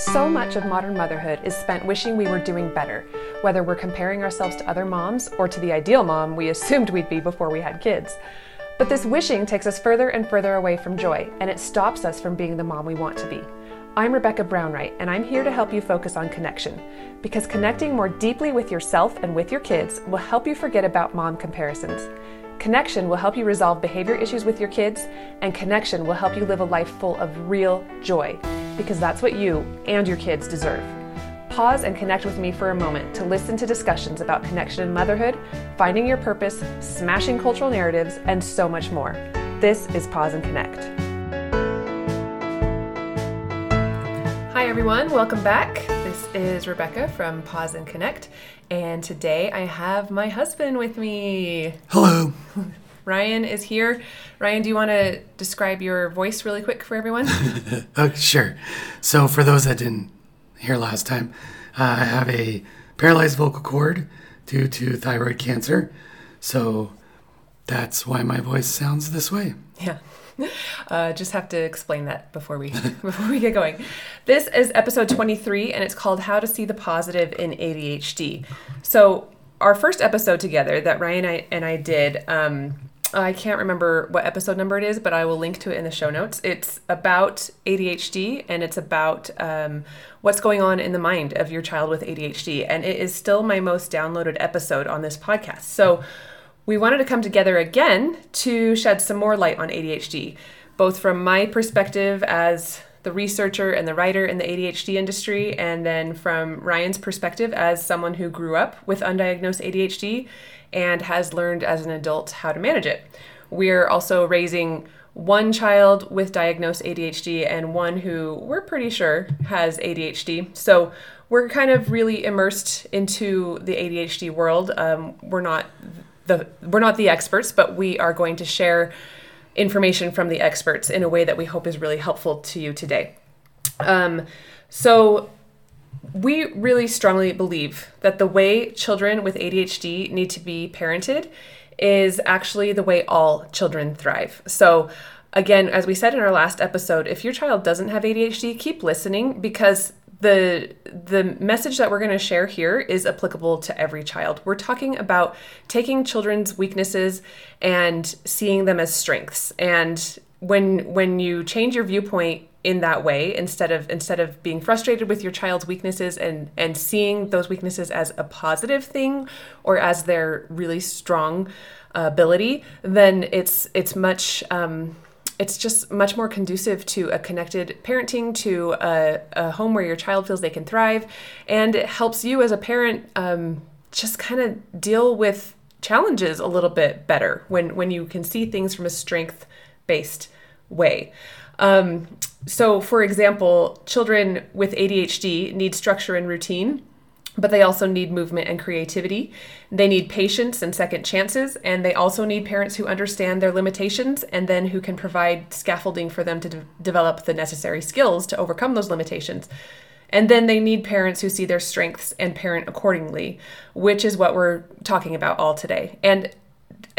So much of modern motherhood is spent wishing we were doing better, whether we're comparing ourselves to other moms or to the ideal mom we assumed we'd be before we had kids. But this wishing takes us further and further away from joy, and it stops us from being the mom we want to be. I'm Rebecca Brownwright, and I'm here to help you focus on connection. Because connecting more deeply with yourself and with your kids will help you forget about mom comparisons. Connection will help you resolve behavior issues with your kids, and connection will help you live a life full of real joy, because that's what you and your kids deserve. Pause and connect with me for a moment to listen to discussions about connection in motherhood, finding your purpose, smashing cultural narratives, and so much more. This is Pause and Connect. Hi, everyone. Welcome back. This is Rebecca from Pause and Connect, and today I have my husband with me. Hello. Ryan is here. Ryan, do you want to describe your voice really quick for everyone? okay, sure. So, for those that didn't hear last time, uh, I have a paralyzed vocal cord due to thyroid cancer. So, that's why my voice sounds this way. Yeah. Uh, just have to explain that before we before we get going. This is episode 23, and it's called "How to See the Positive in ADHD." So, our first episode together that Ryan and I, and I did. Um, I can't remember what episode number it is, but I will link to it in the show notes. It's about ADHD and it's about um, what's going on in the mind of your child with ADHD. And it is still my most downloaded episode on this podcast. So we wanted to come together again to shed some more light on ADHD, both from my perspective as the researcher and the writer in the ADHD industry, and then from Ryan's perspective as someone who grew up with undiagnosed ADHD and has learned as an adult how to manage it. We're also raising one child with diagnosed ADHD and one who we're pretty sure has ADHD. So we're kind of really immersed into the ADHD world. Um, we're not the we're not the experts, but we are going to share information from the experts in a way that we hope is really helpful to you today. Um, so we really strongly believe that the way children with ADHD need to be parented is actually the way all children thrive. So again, as we said in our last episode, if your child doesn't have ADHD, keep listening because the the message that we're going to share here is applicable to every child. We're talking about taking children's weaknesses and seeing them as strengths. And when when you change your viewpoint in that way instead of instead of being frustrated with your child's weaknesses and and seeing those weaknesses as a positive thing or as their really strong uh, ability, then it's it's much um, it's just much more conducive to a connected parenting, to a, a, home where your child feels they can thrive, and it helps you as a parent um, just kind of deal with challenges a little bit better when when you can see things from a strength based way. Um, so, for example, children with ADHD need structure and routine but they also need movement and creativity. They need patience and second chances, and they also need parents who understand their limitations and then who can provide scaffolding for them to de- develop the necessary skills to overcome those limitations. And then they need parents who see their strengths and parent accordingly, which is what we're talking about all today. And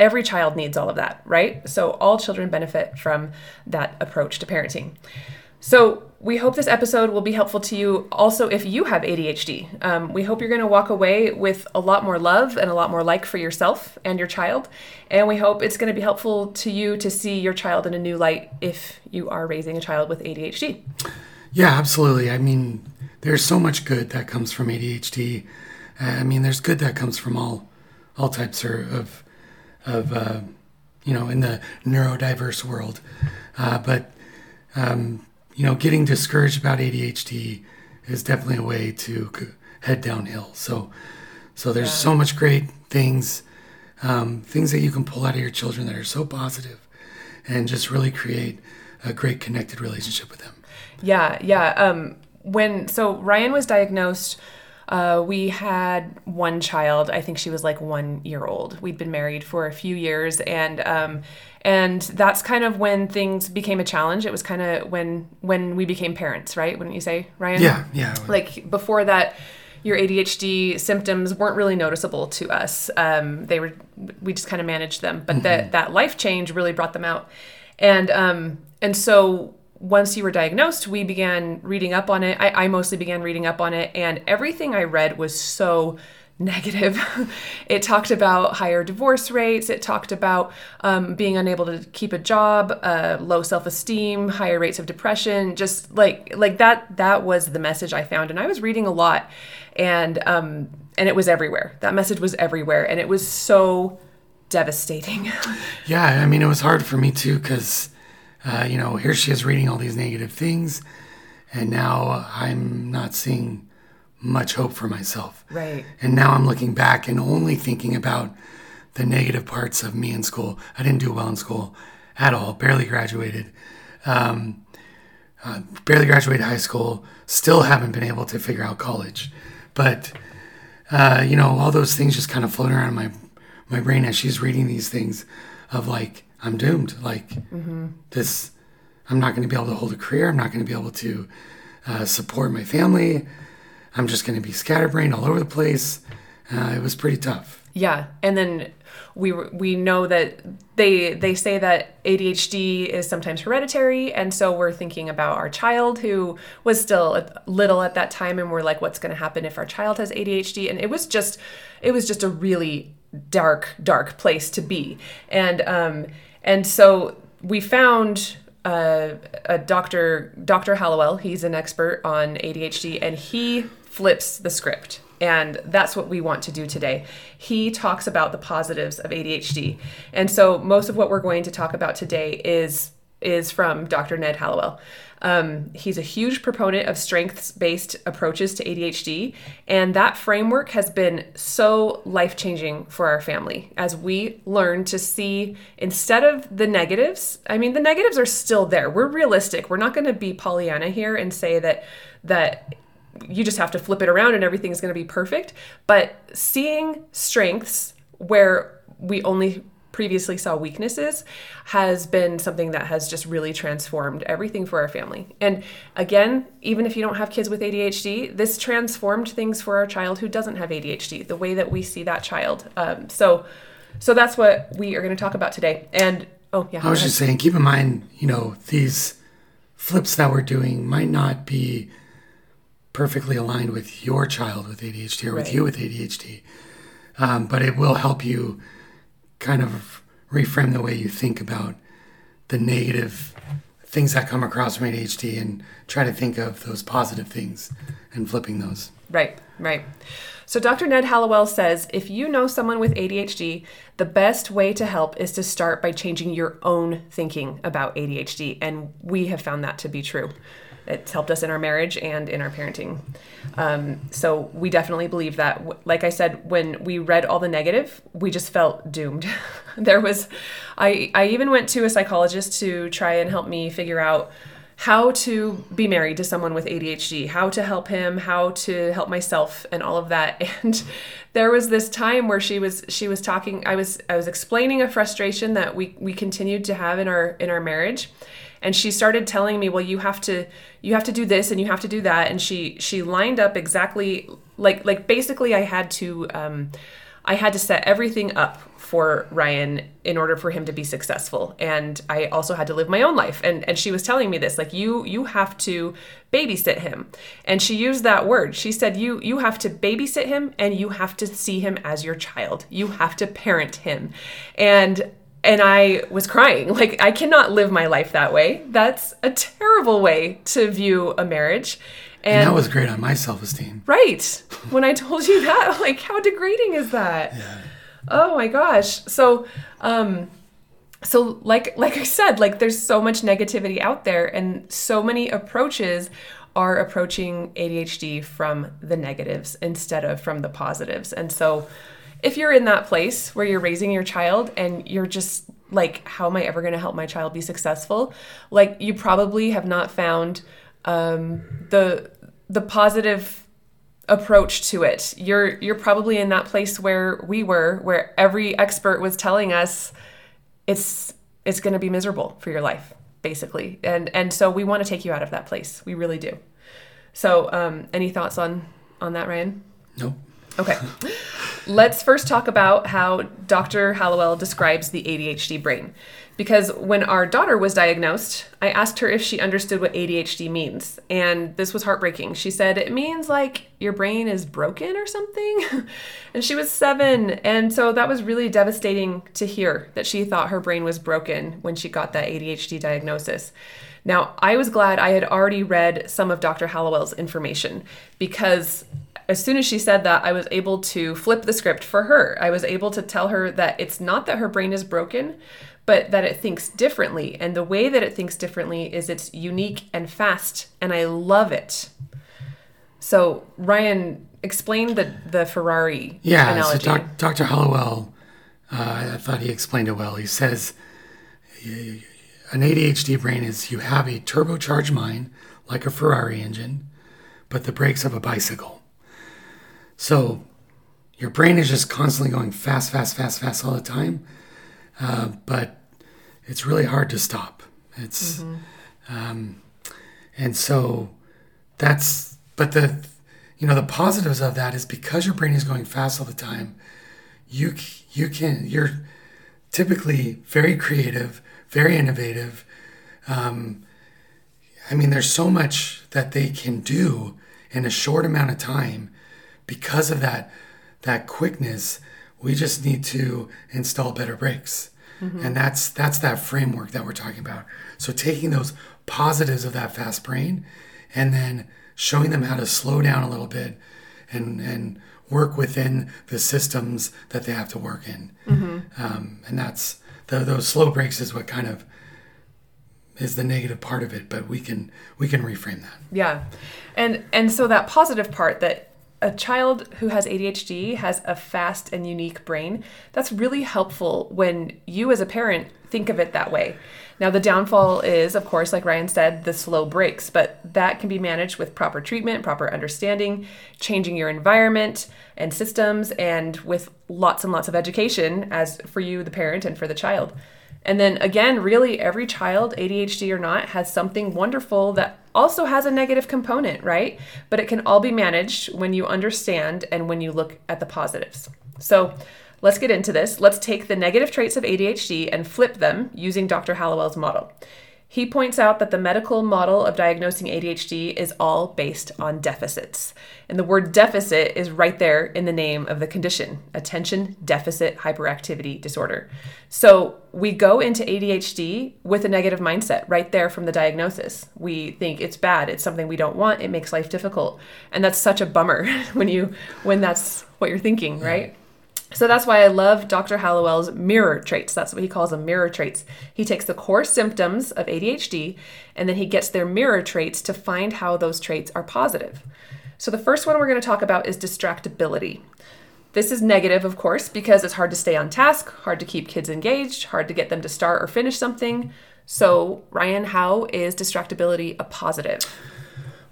every child needs all of that, right? So all children benefit from that approach to parenting. So, we hope this episode will be helpful to you also if you have ADHD. Um, we hope you're going to walk away with a lot more love and a lot more like for yourself and your child. And we hope it's going to be helpful to you to see your child in a new light if you are raising a child with ADHD. Yeah, absolutely. I mean, there's so much good that comes from ADHD. I mean, there's good that comes from all all types of of uh, you know in the neurodiverse world, uh, but. Um, you know, getting discouraged about ADHD is definitely a way to head downhill. So, so there's yeah. so much great things, um, things that you can pull out of your children that are so positive, and just really create a great connected relationship with them. Yeah, yeah. Um, when so Ryan was diagnosed. Uh, we had one child. I think she was like one year old. We'd been married for a few years, and um, and that's kind of when things became a challenge. It was kind of when when we became parents right? Wouldn't you say ryan? Yeah yeah. Like before that your adhd symptoms weren't really noticeable to us. Um, they were we just kind of managed them. But mm-hmm. that that life change really brought them out. And um, and so once you were diagnosed, we began reading up on it. I, I mostly began reading up on it, and everything I read was so negative. it talked about higher divorce rates. It talked about um, being unable to keep a job, uh, low self esteem, higher rates of depression. Just like like that. That was the message I found, and I was reading a lot, and um, and it was everywhere. That message was everywhere, and it was so devastating. yeah, I mean, it was hard for me too because, uh, you know, here she is reading all these negative things, and now I'm not seeing much hope for myself. Right. And now I'm looking back and only thinking about the negative parts of me in school. I didn't do well in school at all, barely graduated. Um, uh, barely graduated high school, still haven't been able to figure out college. But, uh, you know, all those things just kind of floating around in my, my brain as she's reading these things of like, I'm doomed. Like, mm-hmm. this, I'm not going to be able to hold a career. I'm not going to be able to uh, support my family. I'm just going to be scatterbrained all over the place. Uh, it was pretty tough. Yeah, and then we we know that they they say that ADHD is sometimes hereditary, and so we're thinking about our child who was still little at that time, and we're like, what's going to happen if our child has ADHD? And it was just it was just a really dark dark place to be, and um and so we found uh, a doctor, Dr. Hallowell. He's an expert on ADHD, and he flips the script. And that's what we want to do today. He talks about the positives of ADHD. And so most of what we're going to talk about today is is from Dr. Ned Hallowell. Um, he's a huge proponent of strengths based approaches to ADHD, and that framework has been so life changing for our family as we learn to see instead of the negatives. I mean, the negatives are still there. We're realistic. We're not going to be Pollyanna here and say that that you just have to flip it around and everything's going to be perfect. But seeing strengths where we only previously saw weaknesses has been something that has just really transformed everything for our family. And again, even if you don't have kids with ADHD, this transformed things for our child who doesn't have ADHD, the way that we see that child. Um, so, so that's what we are going to talk about today. And oh yeah, I was just saying, keep in mind, you know, these flips that we're doing might not be perfectly aligned with your child with ADHD or right. with you with ADHD, um, but it will help you kind of reframe the way you think about the negative things that come across from ADHD and try to think of those positive things and flipping those. Right, right. So Dr. Ned Hallowell says if you know someone with ADHD, the best way to help is to start by changing your own thinking about ADHD. And we have found that to be true it's helped us in our marriage and in our parenting. Um, so we definitely believe that. Like I said, when we read all the negative, we just felt doomed. there was, I I even went to a psychologist to try and help me figure out how to be married to someone with ADHD, how to help him, how to help myself and all of that. And there was this time where she was she was talking I was I was explaining a frustration that we we continued to have in our in our marriage and she started telling me well you have to you have to do this and you have to do that. And she she lined up exactly like like basically i had to um i had to set everything up for ryan in order for him to be successful. And i also had to live my own life. And and she was telling me this like you you have to babysit him. And she used that word. She said you you have to babysit him and you have to see him as your child. You have to parent him. And and I was crying. Like, I cannot live my life that way. That's a terrible way to view a marriage. And, and that was great on my self esteem. Right. when I told you that, like, how degrading is that? Yeah. Oh my gosh. So, um, so like like I said, like there's so much negativity out there, and so many approaches are approaching ADHD from the negatives instead of from the positives. And so if you're in that place where you're raising your child and you're just like, how am I ever going to help my child be successful? Like, you probably have not found um, the the positive approach to it. You're you're probably in that place where we were, where every expert was telling us it's it's going to be miserable for your life, basically. And and so we want to take you out of that place. We really do. So, um, any thoughts on on that, Ryan? Nope. Okay. let's first talk about how Dr. Hallowell describes the ADHD brain. Because when our daughter was diagnosed, I asked her if she understood what ADHD means. And this was heartbreaking. She said, It means like your brain is broken or something. and she was seven. And so that was really devastating to hear that she thought her brain was broken when she got that ADHD diagnosis. Now, I was glad I had already read some of Dr. Hallowell's information because as soon as she said that, I was able to flip the script for her. I was able to tell her that it's not that her brain is broken, but that it thinks differently. And the way that it thinks differently is it's unique and fast, and I love it. So, Ryan, explain the, the Ferrari Yeah, analogy. so doc, Dr. Hallowell, uh, I thought he explained it well. He says an ADHD brain is you have a turbocharged mind like a Ferrari engine, but the brakes of a bicycle. So your brain is just constantly going fast, fast, fast, fast all the time, uh, but it's really hard to stop. It's, um, and so that's, but the, you know, the positives of that is because your brain is going fast all the time, you you can you're typically very creative, very innovative. Um, I mean, there's so much that they can do in a short amount of time because of that that quickness. We just need to install better brakes, and that's that's that framework that we're talking about. So taking those positives of that fast brain, and then showing them how to slow down a little bit, and and work within the systems that they have to work in. Um, and that's the, those slow brakes is what kind of is the negative part of it, but we can we can reframe that. Yeah. And and so that positive part that a child who has ADHD has a fast and unique brain, that's really helpful when you as a parent think of it that way. Now the downfall is of course like Ryan said the slow brakes, but that can be managed with proper treatment, proper understanding, changing your environment and systems and with lots and lots of education as for you the parent and for the child. And then again, really every child, ADHD or not, has something wonderful that also has a negative component, right? But it can all be managed when you understand and when you look at the positives. So let's get into this. Let's take the negative traits of ADHD and flip them using Dr. Hallowell's model. He points out that the medical model of diagnosing ADHD is all based on deficits. And the word deficit is right there in the name of the condition attention deficit hyperactivity disorder. So we go into ADHD with a negative mindset right there from the diagnosis. We think it's bad, it's something we don't want, it makes life difficult. And that's such a bummer when you when that's what you're thinking, right? So that's why I love Dr. Hallowell's mirror traits. That's what he calls them mirror traits. He takes the core symptoms of ADHD and then he gets their mirror traits to find how those traits are positive. So the first one we're going to talk about is distractibility. This is negative, of course, because it's hard to stay on task, hard to keep kids engaged, hard to get them to start or finish something. So, Ryan, how is distractibility a positive?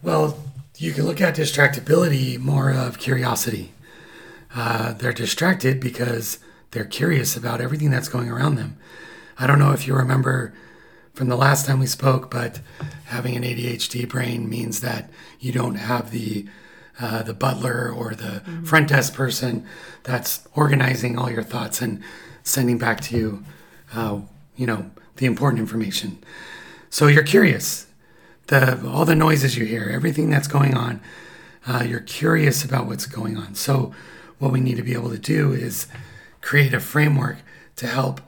Well, you can look at distractibility more of curiosity. Uh, they're distracted because they're curious about everything that's going around them. I don't know if you remember from the last time we spoke, but having an ADHD brain means that you don't have the uh, the butler or the front desk person that's organizing all your thoughts and sending back to you, uh, you know, the important information. So you're curious. The all the noises you hear, everything that's going on, uh, you're curious about what's going on. So what we need to be able to do is create a framework to help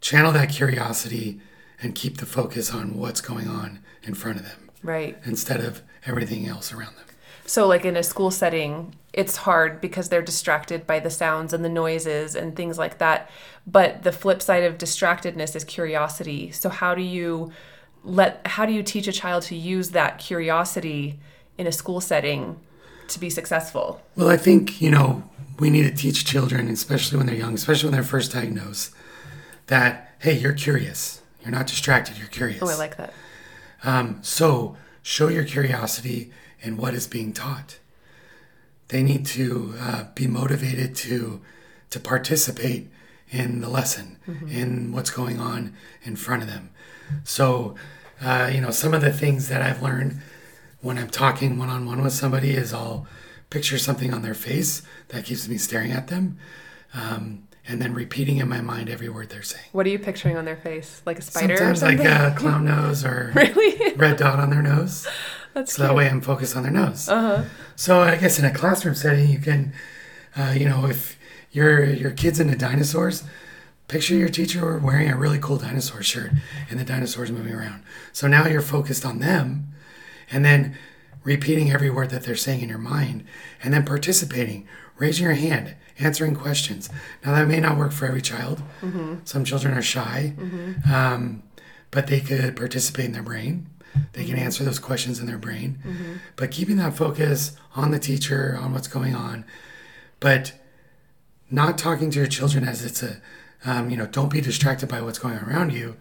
channel that curiosity and keep the focus on what's going on in front of them Right. instead of everything else around them. So, like in a school setting, it's hard because they're distracted by the sounds and the noises and things like that. But the flip side of distractedness is curiosity. So, how do you let, how do you teach a child to use that curiosity in a school setting to be successful? Well, I think, you know, we need to teach children, especially when they're young, especially when they're first diagnosed, that, hey, you're curious. You're not distracted, you're curious. Oh, I like that. Um, so show your curiosity in what is being taught. They need to uh, be motivated to to participate in the lesson, in what's going on in front of them. So, uh, you know, some of the things that I've learned when I'm talking one on one with somebody is I'll picture something on their face that keeps me staring at them, um, and then repeating in my mind every word they're saying. What are you picturing on their face? Like a spider Sometimes or like a clown nose or really? red dot on their nose. That's So that way I'm focused on their nose. Uh-huh. So I guess in a classroom setting, you can, uh, you know, if your your kid's into dinosaurs, picture your teacher wearing a really cool dinosaur shirt and the dinosaurs moving around. So now you're focused on them, and then repeating every word that they're saying in your mind, and then participating, raising your hand, answering questions. Now that may not work for every child. Some children are shy, um, but they could participate in their brain. They can answer those questions in their brain. But keeping that focus on the teacher, on what's going on, but not talking to your children as it's a, um, you know, don't be distracted by what's going on around you,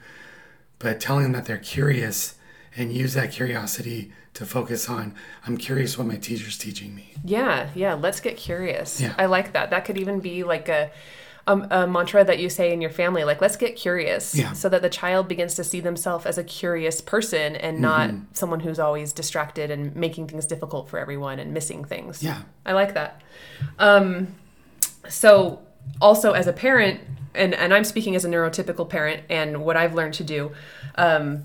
but telling them that they're curious and use that curiosity to focus on, I'm curious what my teacher's teaching me. Yeah, yeah. Let's get curious. Yeah. I like that. That could even be like a, um, a mantra that you say in your family, like "Let's get curious," Yeah. so that the child begins to see themselves as a curious person and not Mm-hmm. someone who's always distracted and making things difficult for everyone and missing things. Yeah. I like that. Um, so also as a parent, and and I'm speaking as a neurotypical parent, and what I've learned to do. Um,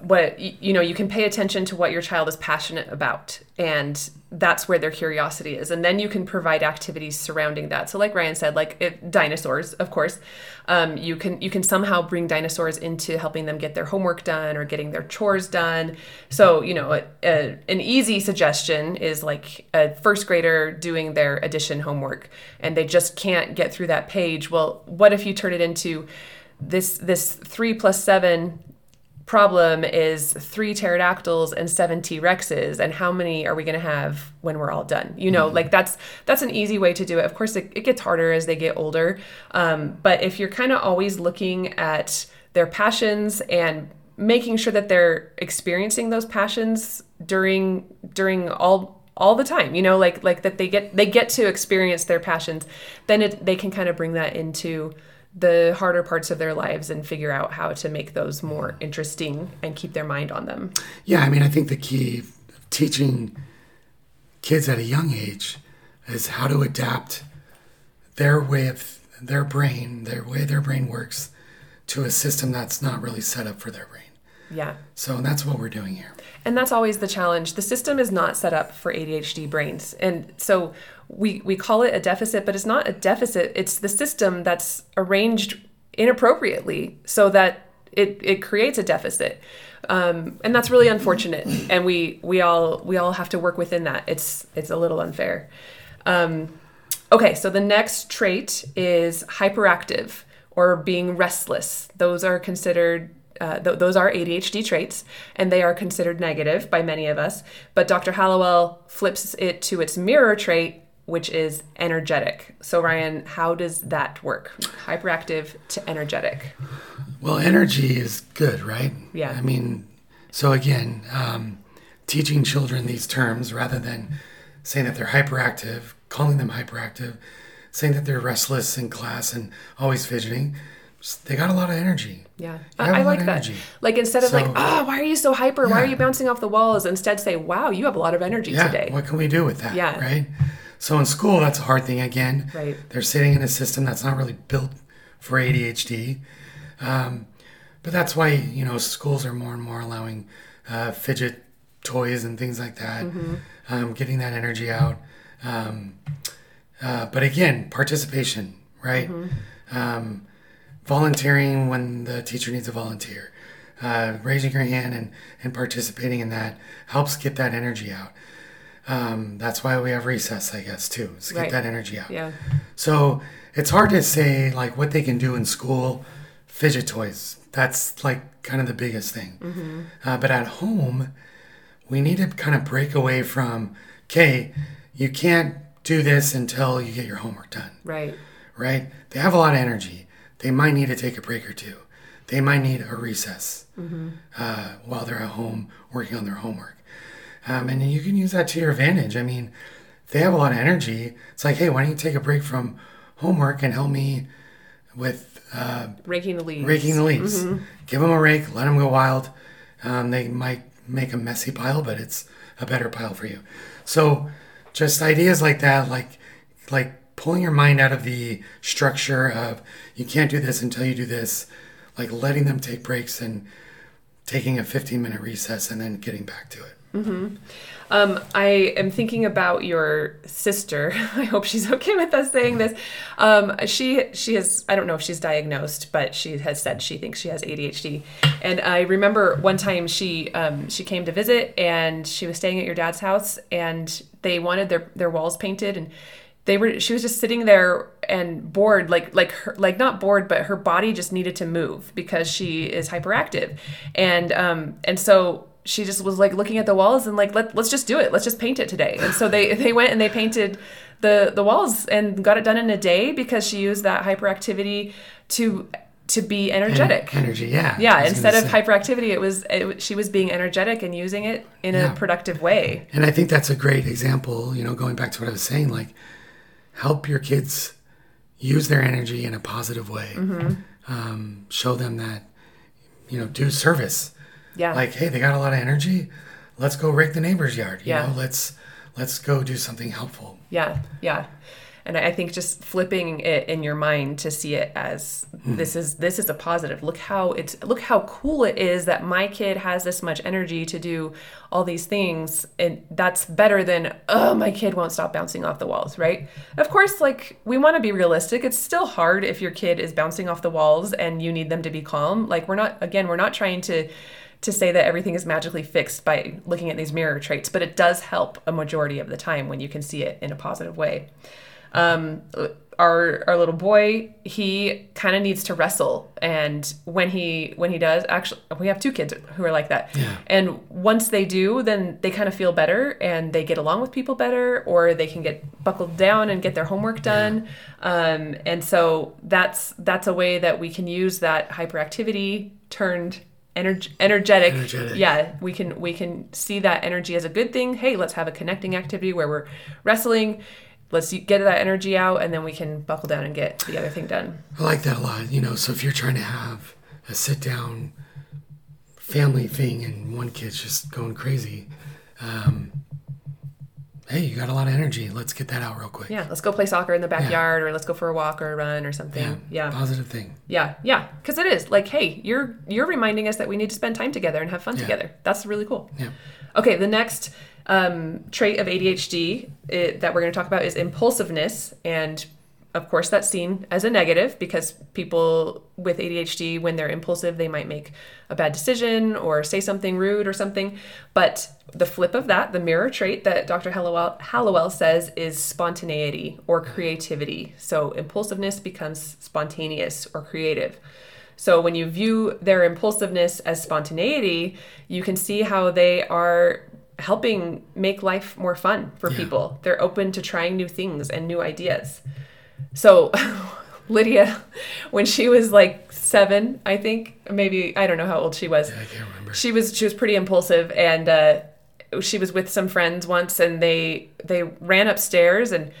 what you know you can pay attention to what your child is passionate about and that's where their curiosity is. And then you can provide activities surrounding that. So like ryan said like it, dinosaurs of course um, you can you can somehow bring dinosaurs into helping them get their homework done or getting their chores done. So you know a, a, an easy suggestion is like a first grader doing their addition homework and they just can't get through that page. Well what if you turn it into this this three plus seven problem is three pterodactyls and seven t-rexes and how many are we going to have when we're all done? You know like that's that's an easy way to do it. Of course it, it gets harder as they get older um, but if you're kind of always looking at their passions and making sure that they're experiencing those passions during during all all the time you know like like that they get they get to experience their passions then it, they can kind of bring that into the harder parts of their lives and figure out how to make those more interesting and keep their mind on them. Yeah, I mean, I think the key teaching kids at a young age is how to adapt their way of their brain, their way their brain works, to a system that's not really set up for their brain. Yeah. So that's what we're doing here. And that's always the challenge. The system is not set up for ADHD brains. And so we, we call it a deficit, but it's not a deficit. It's the system that's arranged inappropriately so that it, it creates a deficit. Um, and that's really unfortunate. And we, we all we all have to work within that. It's it's a little unfair. Um, okay, so the next trait is hyperactive or being restless. Those are considered uh, th- those are ADHD traits, and they are considered negative by many of us. But Dr. Hallowell flips it to its mirror trait, which is energetic. So, Ryan, how does that work? Hyperactive to energetic. Well, energy is good, right? Yeah. I mean, so again, um, teaching children these terms rather than saying that they're hyperactive, calling them hyperactive, saying that they're restless in class and always fidgeting, they got a lot of energy. Yeah, I, have I, I a lot like that. energy. Like instead of like, So- oh, why are you so hyper? Why are you bouncing off the walls? Instead, say, wow, you have a lot of energy Yeah, today. what can we do with that? Yeah. Right? So in school, that's a hard thing again. Right. They're sitting in a system that's not really built for ADHD. Um, but that's why, you know, schools are more and more allowing uh, fidget toys and things like that, um, getting that energy out. Um, uh, but again, participation, right? Um, volunteering when the teacher needs a volunteer, uh, raising your hand and, and participating in that helps get that energy out. Um, that's why we have recess, I guess, too, is to get Right. that energy out. yeah, So it's hard to say like what they can do in school. Fidget toys, that's like kind of the biggest thing. Uh, but at home, we need to kind of break away from, okay, you can't do this until you get your homework done right. right? They have a lot of energy. They might need to take a break or two. They might need a recess uh, while they're at home working on their homework. Um, and you can use that to your advantage. I mean, they have a lot of energy, it's like, hey, why don't you take a break from homework and help me with uh, Raking the leaves. raking the leaves? Give them a rake, let them go wild. Um, they might make a messy pile, but it's a better pile for you. So just ideas like that, like like pulling your mind out of the structure of you can't do this until you do this, like letting them take breaks and taking a 15 minute recess and then getting back to it. Um, I am thinking about your sister. I hope she's okay with us saying this. Um, she she has I don't know if she's diagnosed, but she has said she thinks she has ADHD. And I remember one time she um, she came to visit and she was staying at your dad's house and they wanted their their walls painted and they were she was just sitting there and bored like like her like not bored but her body just needed to move because she is hyperactive and um and so she just was like looking at the walls and like Let, let's just do it let's just paint it today and so they they went and they painted the the walls and got it done in a day because she used that hyperactivity to to be energetic Energy, yeah. yeah instead of say. hyperactivity it was it, she was being energetic and using it in Yeah. a productive way And I think that's a great example, you know, going back to what I was saying, like help your kids use their energy in a positive way. Mm-hmm. Um, show them that, you know, do service. Yeah Like, hey, they got a lot of energy. Let's go rake the neighbor's yard. You Yeah. know, let's let's go do something helpful. Yeah, yeah. And I think just flipping it in your mind to see it as hmm. this is this is a positive. Look how it's look how cool it is that my kid has this much energy to do all these things and that's better than oh my kid won't stop bouncing off the walls, right? Of course, like we want to be realistic. It's still hard if your kid is bouncing off the walls and you need them to be calm. Like we're not again, we're not trying to to say that everything is magically fixed by looking at these mirror traits, but it does help a majority of the time when you can see it in a positive way. Um, our our little boy, he kind of needs to wrestle, and when he when he does, actually, we have two kids who are like that. Yeah. And once they do, then they kind of feel better and they get along with people better, or they can get buckled down and get their homework done. Um, and so that's that's a way that we can use that hyperactivity turned energ- energetic. Energetic. Yeah, we can we can see that energy as a good thing. Hey, let's have a connecting activity where we're wrestling. Let's get that energy out, and then we can buckle down and get the other thing done. I like that a lot. You know, so if you're trying to have a sit down family thing and one kid's just going crazy, um, hey, you got a lot of energy. Let's get that out real quick. Yeah, let's go play soccer in the backyard, or let's go for a walk or a run or something. Yeah, Positive thing. yeah, yeah. Because it is like, hey, you're you're reminding us that we need to spend time together and have fun Yeah. together. That's really cool. Yeah. Okay, the next um, trait of ADHD it, that we're going to talk about is impulsiveness. And of course, that's seen as a negative because people with ADHD, when they're impulsive, they might make a bad decision or say something rude or something. But the flip of that, the mirror trait that Dr. Hallowell, Hallowell says is spontaneity or creativity. So impulsiveness becomes spontaneous or creative. So when you view their impulsiveness as spontaneity, you can see how they are helping make life more fun for people. They're open to trying new things and new ideas. So Lydia, when she was like seven, I think, maybe I don't know how old she was. I can't remember. She was she was pretty impulsive and uh, she was with some friends once and they they ran upstairs and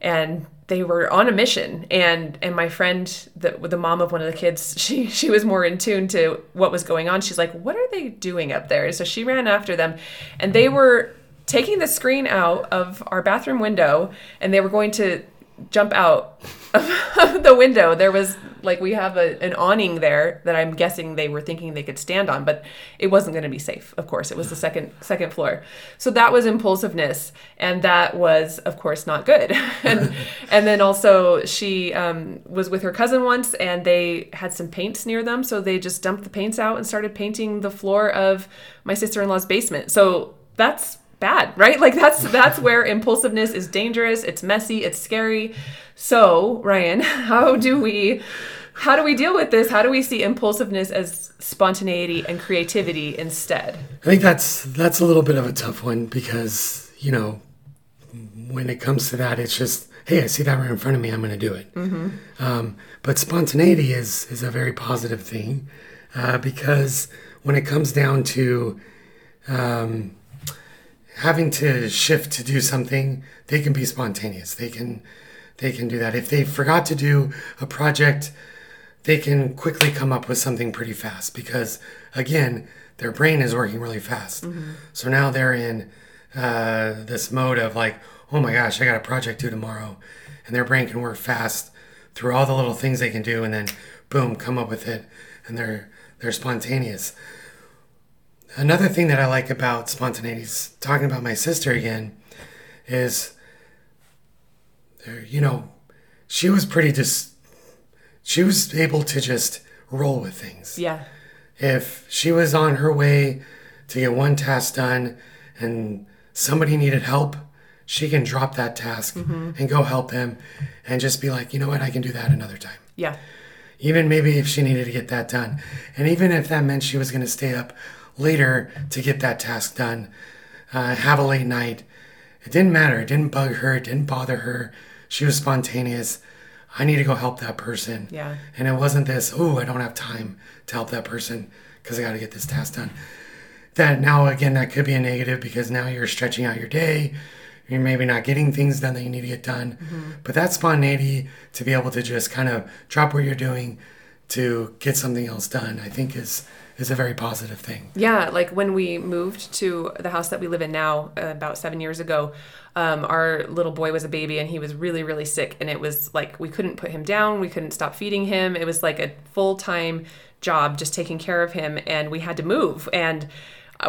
and they were on a mission and and my friend the the mom of one of the kids she she was more in tune to what was going on she's like what are they doing up there so she ran after them and they were taking the screen out of our bathroom window and they were going to jump out of the window. There was like we have a, an awning there that i'm guessing they were thinking they could stand on but it wasn't going to be safe of course. It was the second second floor. So that was impulsiveness and that was of course not good. And and then also she um, was with her cousin once and they had some paints near them so they just dumped the paints out and started painting the floor of my sister-in-law's basement. So that's bad right? Like that's that's where impulsiveness is dangerous. It's messy. It's scary. So ryan how do we how do we deal with this? How do we see impulsiveness as spontaneity and creativity instead? I think that's that's a little bit of a tough one because you know when it comes to that, it's just hey, I see that right in front of me, I'm going to do it. Um, but spontaneity is is a very positive thing uh, because when it comes down to um, having to shift to do something, they can be spontaneous. They can they can do that. If they forgot to do a project, they can quickly come up with something pretty fast because again, their brain is working really fast. So now they're in uh, this mode of like, oh my gosh, I got a project due tomorrow, and their brain can work fast through all the little things they can do, and then boom, come up with it, and they're they're spontaneous. Another thing that I like about spontaneity, talking about my sister again, is, you know, she was pretty just, she was able to just roll with things. Yeah. If she was on her way to get one task done and somebody needed help, she can drop that task Mm-hmm. and go help them and just be like, you know what, I can do that another time. Yeah. Even maybe if she needed to get that done. And even if that meant she was going to stay up later to get that task done, uh, have a late night, it didn't matter. It didn't bug her. It didn't bother her. She was spontaneous. I need to go help that person. Yeah. And it wasn't this, oh, I don't have time to help that person because I got to get this task done. That now, again, that could be a negative because now you're stretching out your day. You're maybe not getting things done that you need to get done. But that spontaneity to be able to just kind of drop what you're doing to get something else done, I think is is a very positive thing. Yeah, like when we moved to the house that we live in now, uh, about seven years ago, um, our little boy was a baby and he was really, really sick. And it was like we couldn't put him down, we couldn't stop feeding him. It was like a full time job just taking care of him, and we had to move. And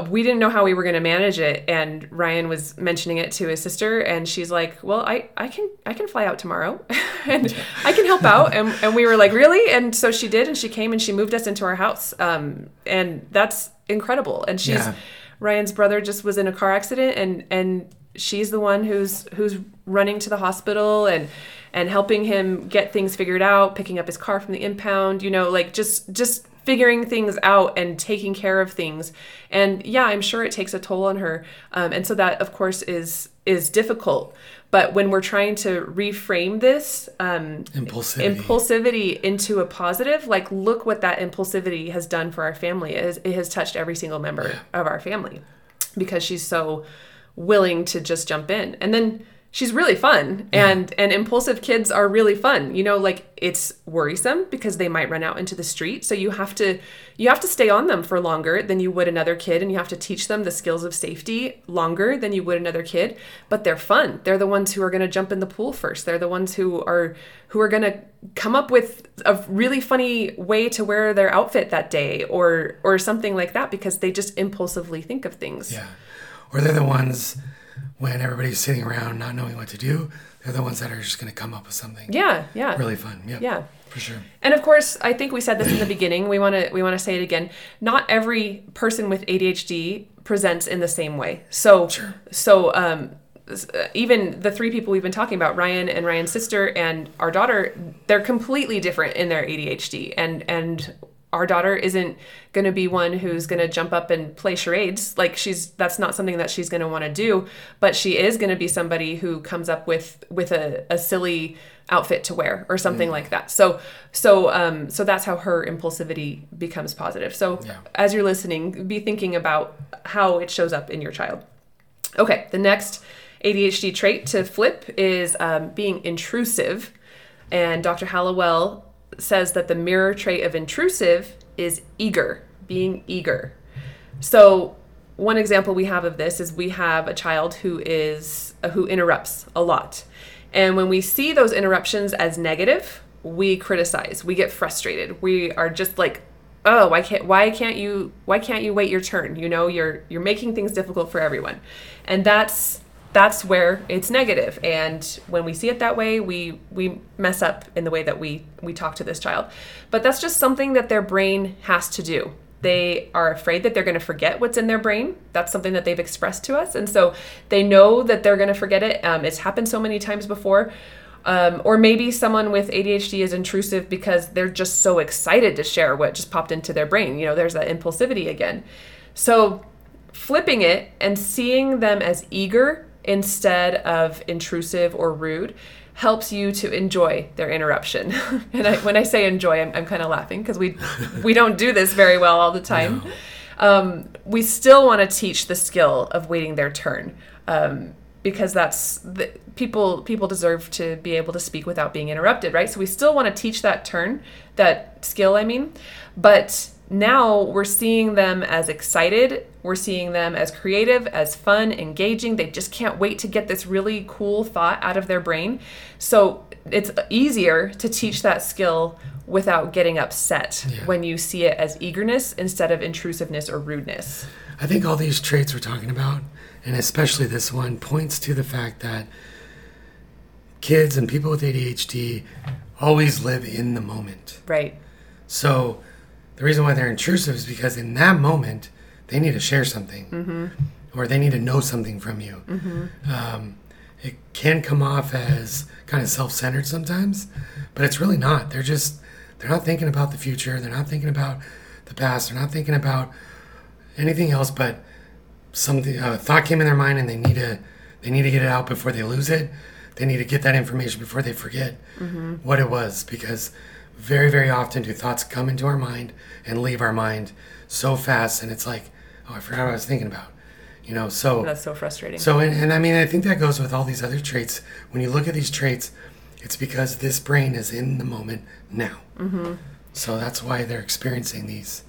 we didn't know how we were going to manage it and ryan was mentioning it to his sister and she's like well i, I can i can fly out tomorrow. And i can help out and, and we were like really? And so she did and she came and she moved us into our house um, and that's incredible. And she's Yeah. ryan's brother just was in a car accident and and she's the one who's who's running to the hospital and and helping him get things figured out picking up his car from the impound you know like just just figuring things out and taking care of things. And yeah i'm sure it takes a toll on her. Um, and so that of course is is difficult. But when we're trying to reframe this um, Impulsivity. impulsivity into a positive like look what that impulsivity has done for our family. It has, it has touched every single member of our family because she's so willing to just jump in. And then she's really fun. And and impulsive kids are really fun. You know like it's worrisome because they might run out into the street. So you have to you have to stay on them for longer than you would another kid. And you have to teach them the skills of safety longer than you would another kid. But they're fun. They're the ones who are going to jump in the pool first. They're the ones who are who are going to come up with a really funny way to wear their outfit that day or or something like that because they just impulsively think of things. Yeah. Or they're the ones when everybody's sitting around not knowing what to do, they're the ones that are just going to come up with something yeah yeah really fun. Yeah. yeah For sure. And of course, I think we said this in the beginning. We want to we want to say it again. Not every person with ADHD presents in the same way. So Sure. so um uh, even the three people we've been talking about, Ryan and Ryan's sister and our daughter, they're completely different in their ADHD. And and our daughter isn't going to be one who's going to jump up and play charades. Like she's that's not something that she's going to want to do but she is going to be somebody who comes up with with a, a silly outfit to wear or something like that. So so um so that's how her impulsivity becomes positive. So Yeah. as you're listening be thinking about how it shows up in your child. Okay the next adhd trait to flip is um, being intrusive. And dr hallowell says that the mirror trait of intrusive is eager being eager. So one example we have of this is we have a child who is uh, who interrupts a lot. And when we see those interruptions as negative we criticize we get frustrated. We are just like oh why can't why can't you why can't you wait your turn? You know you're you're making things difficult for everyone. And that's that's where it's negative. And when we see it that way we we mess up in the way that we we talk to this child. But that's just something that their brain has to do. They are afraid that they're going to forget what's in their brain. That's something that they've expressed to us. And so they know that they're going to forget it. Um, it's happened so many times before. Um, or maybe someone with ADHD is intrusive because they're just so excited to share what just popped into their brain. You know, there's that impulsivity again. So flipping it and seeing them as eager instead of intrusive or rude helps you to enjoy their interruption. and I, when I say enjoy, I'm, I'm kind of laughing because we we don't do this very well all the time. Um, we still want to teach the skill of waiting their turn. Um, because that's the, people people deserve to be able to speak without being interrupted right so we still want to teach that turn that skill i mean but now we're seeing them as excited we're seeing them as creative as fun engaging they just can't wait to get this really cool thought out of their brain so it's easier to teach that skill without getting upset Yeah. when you see it as eagerness instead of intrusiveness or rudeness I think all these traits we're talking about, and especially this one, points to the fact that kids and people with ADHD always live in the moment. right So the reason why they're intrusive is because in that moment they need to share something, mm-hmm. or they need to know something from you. Mm-hmm. Um, it can come off as kind of self-centered sometimes, but it's really not. They're just they're not thinking about the future. They're not thinking about the past. They're not thinking about anything else but something a thought came in their mind and they need to they need to get it out before they lose it they need to get that information before they forget mm-hmm. what it was because very very often do thoughts come into our mind and leave our mind so fast and it's like oh i forgot what i was thinking about you know so that's so frustrating. So and, and i mean i think that goes with all these other traits. When you look at these traits it's because this brain is in the moment now. Mm-hmm. so that's why they're experiencing these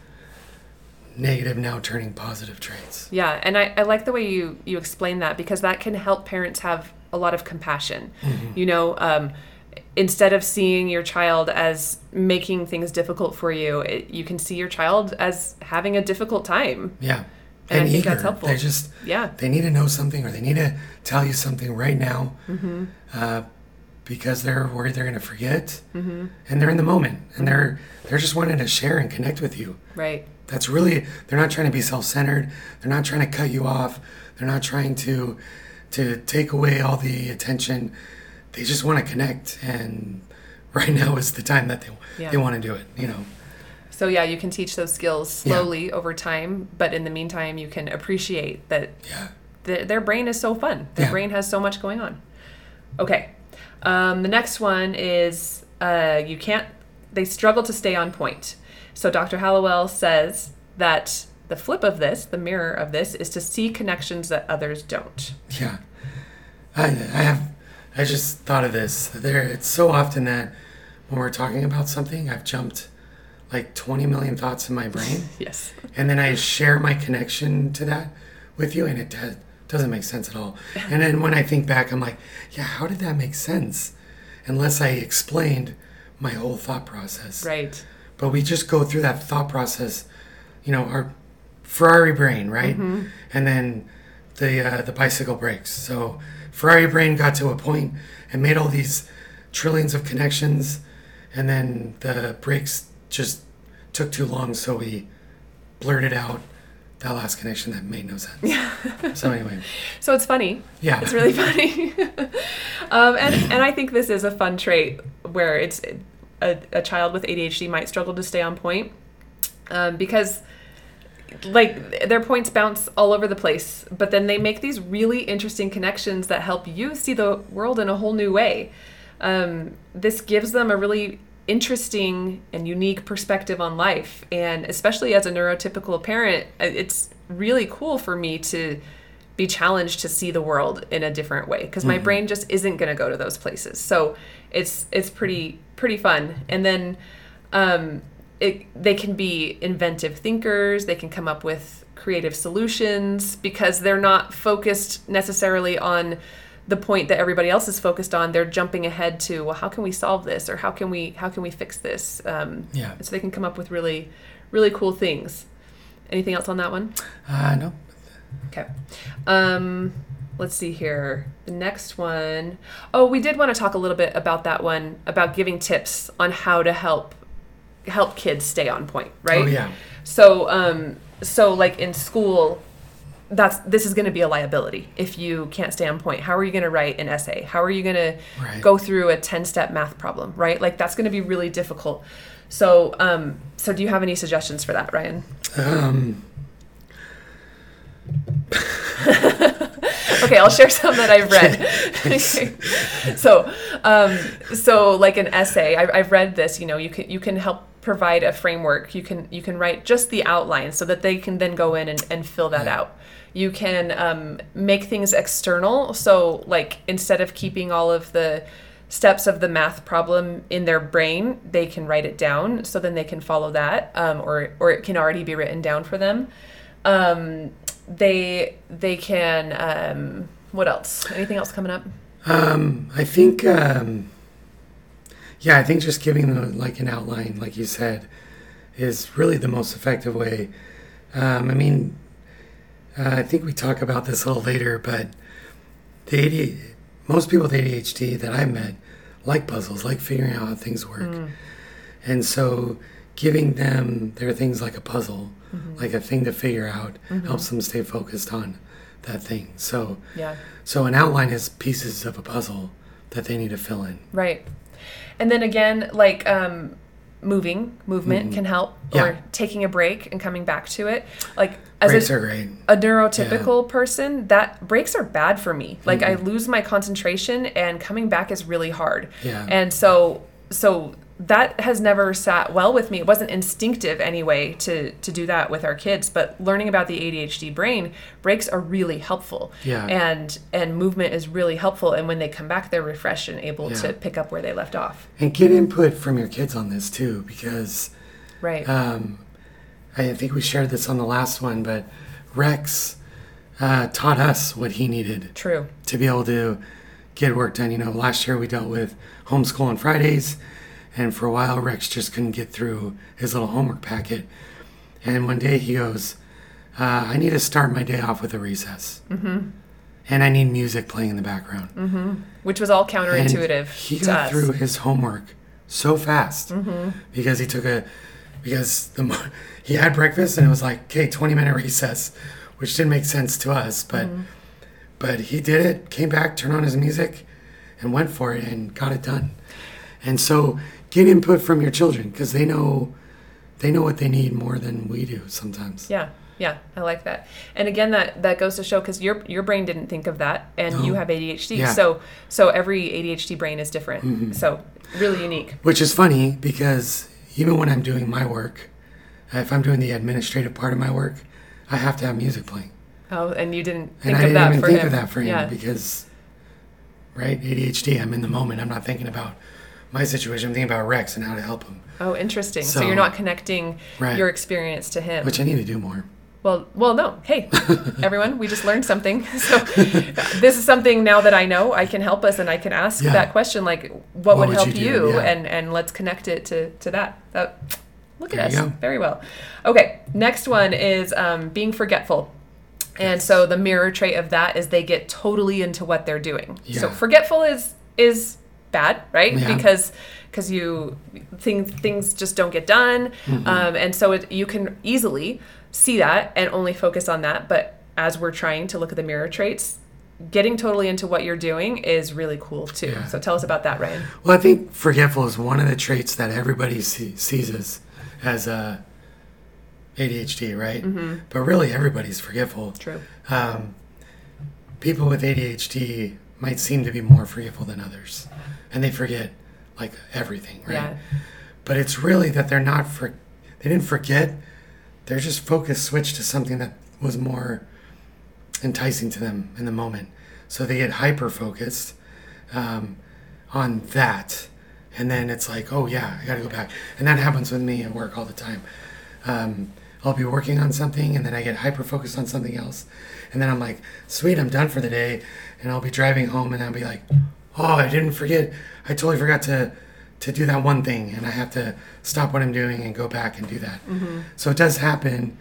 negative now turning positive traits. Yeah, and I, I like the way you you explain that because that can help parents have a lot of compassion. You know, um, instead of seeing your child as making things difficult for you, it, you can see your child as having a difficult time. Yeah. And I think that's helpful. They just Yeah. they need to know something or they need to tell you something right now Mm-hmm. uh, because they're worried they're going to forget mm-hmm. and they're in the moment and they're they're just wanting to share and connect with you. Right. That's really they're not trying to be self-centered. They're not trying to cut you off. They're not trying to to take away all the attention. They just want to connect and right now is the time that they Yeah. they want to do it, you know. So yeah, you can teach those skills slowly over time, but in the meantime, you can appreciate that Yeah. th- their brain is so fun. Their Yeah. brain has so much going on. Okay. Um, the next one is uh, you can't, they struggle to stay on point. So Dr. Hallowell says that the flip of this, the mirror of this, is to see connections that others don't. Yeah, I, I have. I just thought of this. There, it's so often that when we're talking about something, I've jumped like 20 million thoughts in my brain, Yes. and then I share my connection to that with you, and it does, doesn't make sense at all. And then when I think back, I'm like, yeah, how did that make sense? Unless I explained my whole thought process Right. but we just go through that thought process you know our ferrari brain right and then the uh, the bicycle brakes so ferrari brain got to a point and made all these trillions of connections and then the brakes just took too long so we blurted out that last connection that made no sense Yeah. so anyway So it's funny. yeah It's really funny. um, and, and I think this is a fun trait where it's a, a child with ADHD might struggle to stay on point um, because like their points bounce all over the place, but then they make these really interesting connections that help you see the world in a whole new way. Um, this gives them a really interesting and unique perspective on life. And especially as a neurotypical parent, uh, it's really cool for me to be challenged to see the world in a different way because my brain just isn't going to go to those places. So it's it's pretty pretty fun. And then um, it, they can be inventive thinkers. They can come up with creative solutions because they're not focused necessarily on the point that everybody else is focused on. They're jumping ahead to well, how can we solve this or how can we how can we fix this? Um, Yeah. So they can come up with really really cool things. Anything else on that one? uh, no Okay. Um, let's see here. The next one. Oh, we did want to talk a little bit about that one about giving tips on how to help help kids stay on point, right? oh yeah So, um, so like in school, that's this is going to be a liability if you can't stay on point. How are you going to write an essay? How are you going to Right. go through a ten step math problem? Right? Like that's going to be really difficult. So, um, so do you have any suggestions for that, Ryan? um okay, I'll share some that I've read. so, um, so like an essay, I, I've read this. You know, you can you can help provide a framework. You can you can write just the outline so that they can then go in and, and fill that out. You can um, make things external. So, like instead of keeping all of the steps of the math problem in their brain, they can write it down. So then they can follow that, um, or or it can already be written down for them. Um, they they can. Um, what else? Anything else coming up? Um, I think, um, yeah, I think just giving them like an outline, like you said, is really the most effective way. Um, I mean, uh, I think we talk about this a little later, but the AD, most people with ADHD that I met like puzzles, like figuring out how things work, and so giving them their things like a puzzle, like a thing to figure out, helps them stay focused on that thing. So, Yeah. so an outline is pieces of a puzzle that they need to fill in. Right. And then again, like um, moving, movement can help, or Mm-hmm. Taking a break and coming back to it. Like as Breaks a, are great. a neurotypical person, that breaks are bad for me. Like I Mm-hmm. lose my concentration, and coming back is really hard. Yeah. And so, so that has never sat well with me. It wasn't instinctive anyway to to do that with our kids, but learning about the ADHD brain, breaks are really helpful. Yeah. And and movement is really helpful. And when they come back, they're refreshed and able Yeah. to pick up where they left off. And get input from your kids on this too, because Right. um, I think we shared this on the last one, but Rex uh, taught us what he needed True. to be able to get work done. You know, last year we dealt with homeschool on Fridays, and for a while Rex just couldn't get through his little homework packet. And one day he goes, uh, "I need to start my day off with a recess, mm-hmm. and I need music playing in the background." Which was all And counterintuitive he to got us. through his homework so fast Mm-hmm. because he took a because the he had breakfast and it was like okay 20 minute recess which didn't make sense to us but Mm-hmm. but he did it came back turned on his music and went for it and got it done and so get input from your children because they know they know what they need more than we do sometimes Yeah, yeah, I like that. And again, that that goes to show because your your brain didn't think of that, and you have ADHD. Yeah. So so every ADHD brain is different. Mm-hmm. So really unique. which is funny because even when I'm doing my work if I'm doing the administrative part of my work I have to have music playing Oh, and you didn't And think I of didn't that even for think him. of that for him Yeah. because, right, ADHD, I'm in the moment. I'm not thinking about my situation. I'm thinking about Rex and how to help him, Oh, interesting. So, So- you're not connecting Right. your experience to him. which I need to do more. Well, well, no. Hey, everyone, we just learned something. So this is something now that I know I can help us, and I can ask Yeah. that question, like, what, What would would help you you, Yeah. and and let's connect it to to that. That look There at us, go. very well. Okay, next one is um, being forgetful. And so the mirror trait of that is they get totally into what they're doing. Yeah. So forgetful is is bad, right? Yeah. Because because you things things just don't get done, Mm-hmm. um, and so it, you can easily see that and only focus on that. But as we're trying to look at the mirror traits, getting totally into what you're doing is really cool too. Yeah. So tell us about that, Ryan. Well, I think forgetful is one of the traits that everybody see, sees as, as uh, ADHD, right? Mm-hmm. But really, everybody's forgetful. True. Um, people with ADHD might seem to be more forgetful than others, and they forget like everything, right? Yeah. But it's really that they're not for they didn't forget. They're just focus switched to something that was more enticing to them in the moment. So they get hyper focused um, on that, and then it's like, oh yeah, I got to go back. And that happens with me at work all the time. Um, I'll be working on something, and then I get hyper focused on something else, and then I'm like, sweet, I'm done for the day, and I'll be driving home, and I'll be like, oh, I didn't forget. I totally forgot to to do that one thing, and I have to stop what I'm doing and go back and do that. So it does happen.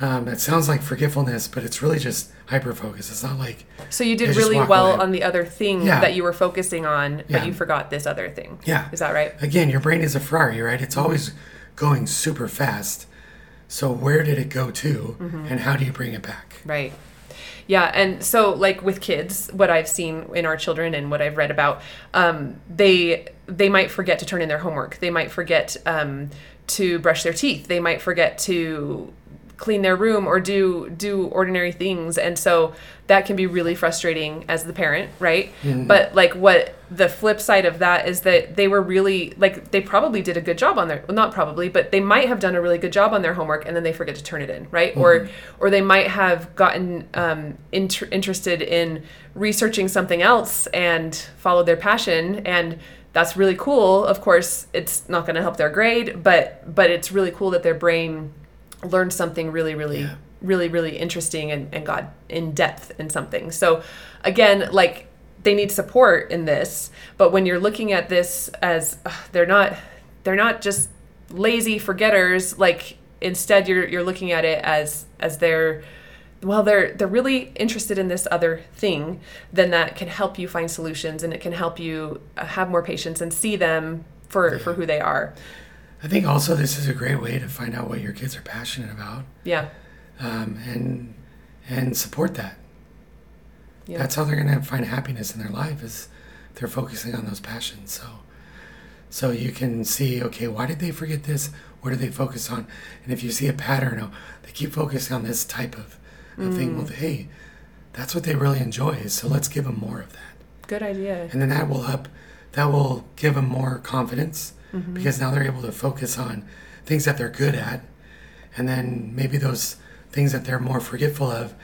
Um, it sounds like forgetfulness, but it's really just hyper focus. It's not like So you did really well away. on the other thing Yeah. that you were focusing on, but you forgot this other thing. Yeah. Is that right? again, your brain is a Ferrari, right? It's always going super fast. So where did it go to, and how do you bring it back? Right. Yeah, and so like with kids, what I've seen in our children and what I've read about, um, they they might forget to turn in their homework. They might forget um, to brush their teeth. They might forget to clean their room or do do ordinary things. And so that can be really frustrating as the parent right? But like what the flip side of that is that they were really like they probably did a good job on their well, not probably but they might have done a really good job on their homework and then they forget to turn it in right? Or or they might have gotten um, inter- interested in researching something else and followed their passion. And that's really cool. Of course it's not going to help their grade but but it's really cool that their brain learned something really really Yeah. really really interesting and, and got in depth in something. So again like they need support in this but when you're looking at this as they're not they're not just lazy forgetters like instead you're you're looking at it as as they're well they're they're really interested in this other thing then that can help you find solutions and it can help you uh, have more patience and see them for for who they are I think also this is a great way to find out what your kids are passionate about yeah um, and and support that. yeah That's how they're going to find happiness in their life is they're focusing on those passions. So so you can see okay, why did they forget this? What do they focus on? And if you see a pattern, oh, they keep focusing on this type of, of thing. Well, hey, that's what they really enjoy. So let's give them more of that. good idea and then that will up that will give them more confidence Mm-hmm. because now they're able to focus on things that they're good at and then maybe those things that they're more forgetful of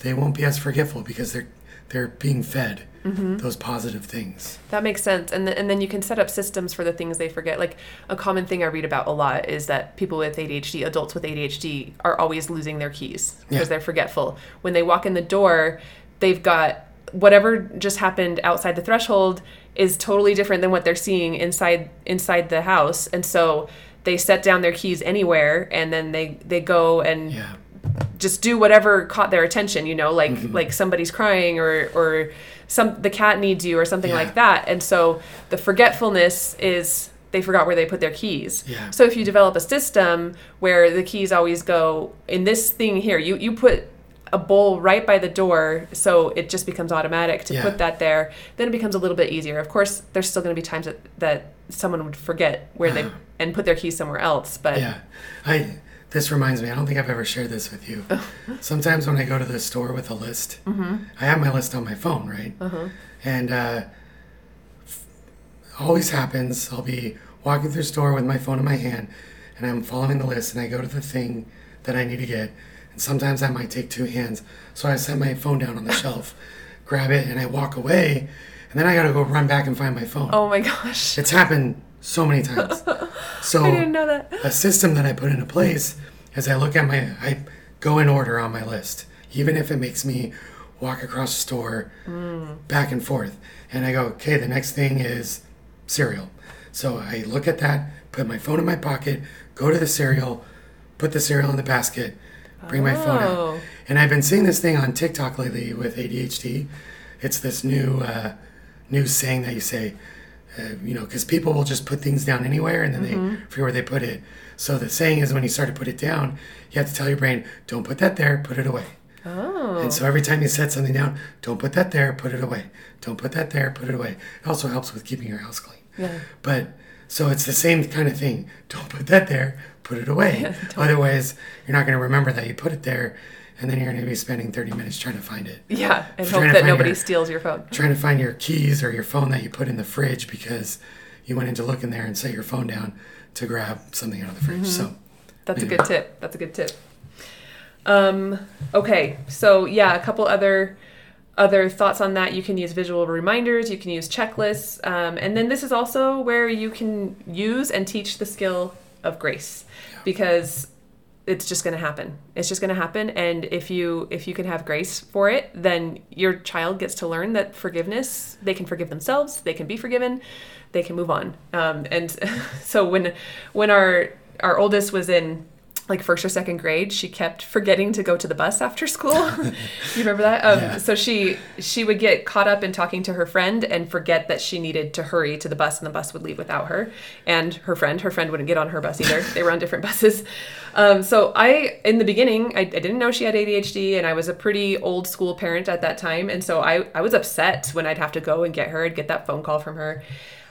they won't be as forgetful because they're they're being fed Mm-hmm. those positive things That makes sense. And, th- and then you can set up systems for the things they forget. Like a common thing I read about a lot is that people with ADHD, adults with ADHD, are always losing their keys because Yeah. they're forgetful. When they walk in the door, they've got whatever just happened outside the threshold is totally different than what they're seeing inside inside the house. And so they set down their keys anywhere and then they, they go and yeah just do whatever caught their attention you know like mm-hmm. like somebody's crying or or some the cat needs you or something Yeah. like that and so the forgetfulness is they forgot where they put their keys Yeah. so if you develop a system where the keys always go in this thing here you you put a bowl right by the door so it just becomes automatic to Yeah. put that there. Then it becomes a little bit easier. Of course there's still going to be times that, that someone would forget where they and put their keys somewhere else but yeah. I this reminds me i don't think i've ever shared this with you. Sometimes when i go to the store with a list i have my list on my phone right? And uh always happens. I'll be walking through the store with my phone in my hand and I'm following the list and I go to the thing that I need to get. Sometimes I might take two hands. So I set my phone down on the shelf, grab it, and I walk away. And then I gotta go run back and find my phone. oh my gosh It's happened so many times. So i didn't know that a system that I put into place is I look at my, I go in order on my list, even if it makes me walk across the store mm. back and forth. And I go, okay, the next thing is cereal. So I look at that, put my phone in my pocket, go to the cereal, put the cereal in the basket, bring my phone Oh. out. And I've been seeing this thing on TikTok lately with ADHD. It's this new, uh, new saying that you say, uh, you know, because people will just put things down anywhere and then they forget where they put it. So the saying is when you start to put it down, you have to tell your brain, don't put that there, put it away. oh And so every time you set something down, don't put that there, put it away. Don't put that there, put it away. It also helps with keeping your house clean. Yeah. But so it's the same kind of thing. Don't put that there, put it away. Otherwise, you're not going to remember that you put it there, and then you're going to be spending 30 minutes trying to find it. Yeah, and hope that nobody your- steals your phone. Trying to find your keys or your phone that you put in the fridge because you went in to look in there and set your phone down to grab something out of the fridge. So, That's a good tip. That's a good tip. Um, okay, so yeah, a couple other other thoughts on that. You can use visual reminders. You can use checklists, um, and then this is also where you can use and teach the skill of grace, because it's just going to happen. It's just going to happen, and if you if you can have grace for it, then your child gets to learn that forgiveness. They can forgive themselves. They can be forgiven. They can move on. Um, and so when when our our oldest was in like first or second grade, she kept forgetting to go to the bus after school. you remember that? Um, Yeah. So she she would get caught up in talking to her friend and forget that she needed to hurry to the bus, and the bus would leave without her and her friend. Her friend wouldn't get on her bus either. they were on different buses. Um, so I, in the beginning, I, I didn't know she had ADHD, and I was a pretty old school parent at that time, and so I I was upset when I'd have to go and get her and get that phone call from her.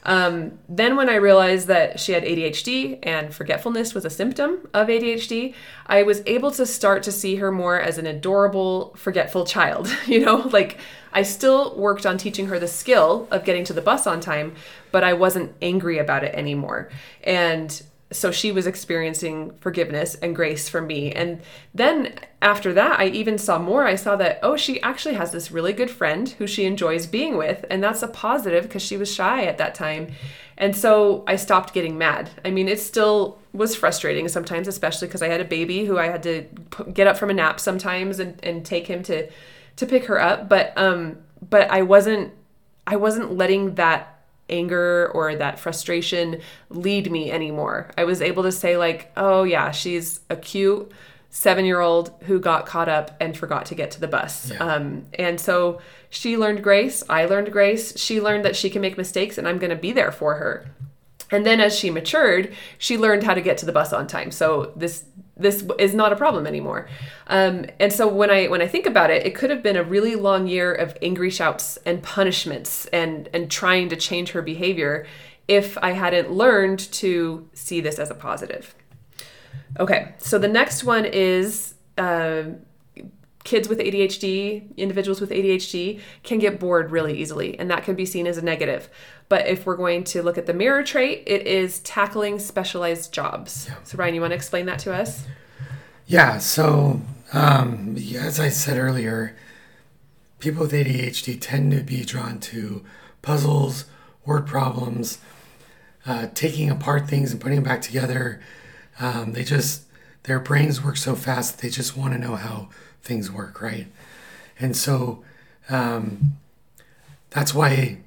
Um, then, when I realized that she had ADHD and forgetfulness was a symptom of ADHD, I was able to start to see her more as an adorable, forgetful child. You know, like I still worked on teaching her the skill of getting to the bus on time, but I wasn't angry about it anymore. And so she was experiencing forgiveness and grace from me. And then after that, I even saw more. I saw that, oh, she actually has this really good friend who she enjoys being with. And that's a positive because she was shy at that time. And so I stopped getting mad. I mean, it still was frustrating sometimes, especially because I had a baby who I had to get up from a nap sometimes and, and take him to, to pick her up. But, um, but I wasn't, I wasn't letting that anger or that frustration lead me anymore. I was able to say, like, oh, yeah, she's a cute seven year old who got caught up and forgot to get to the bus. Yeah. Um, and so she learned grace. I learned grace. She learned that she can make mistakes and I'm going to be there for her. And then as she matured, she learned how to get to the bus on time. So this this is not a problem anymore. Um, and so when I when I think about it, it could have been a really long year of angry shouts and punishments and and trying to change her behavior if I hadn't learned to see this as a positive. Okay, so the next one is uh, kids with ADHD, individuals with ADHD can get bored really easily, and that can be seen as a negative. But if we're going to look at the mirror trait, it is tackling specialized jobs. Yeah. So, Ryan, you want to explain that to us? Yeah. So, um, as I said earlier, people with ADHD tend to be drawn to puzzles, word problems, uh, taking apart things and putting them back together. Um, they just, their brains work so fast, they just want to know how things work, right? And so um, that's why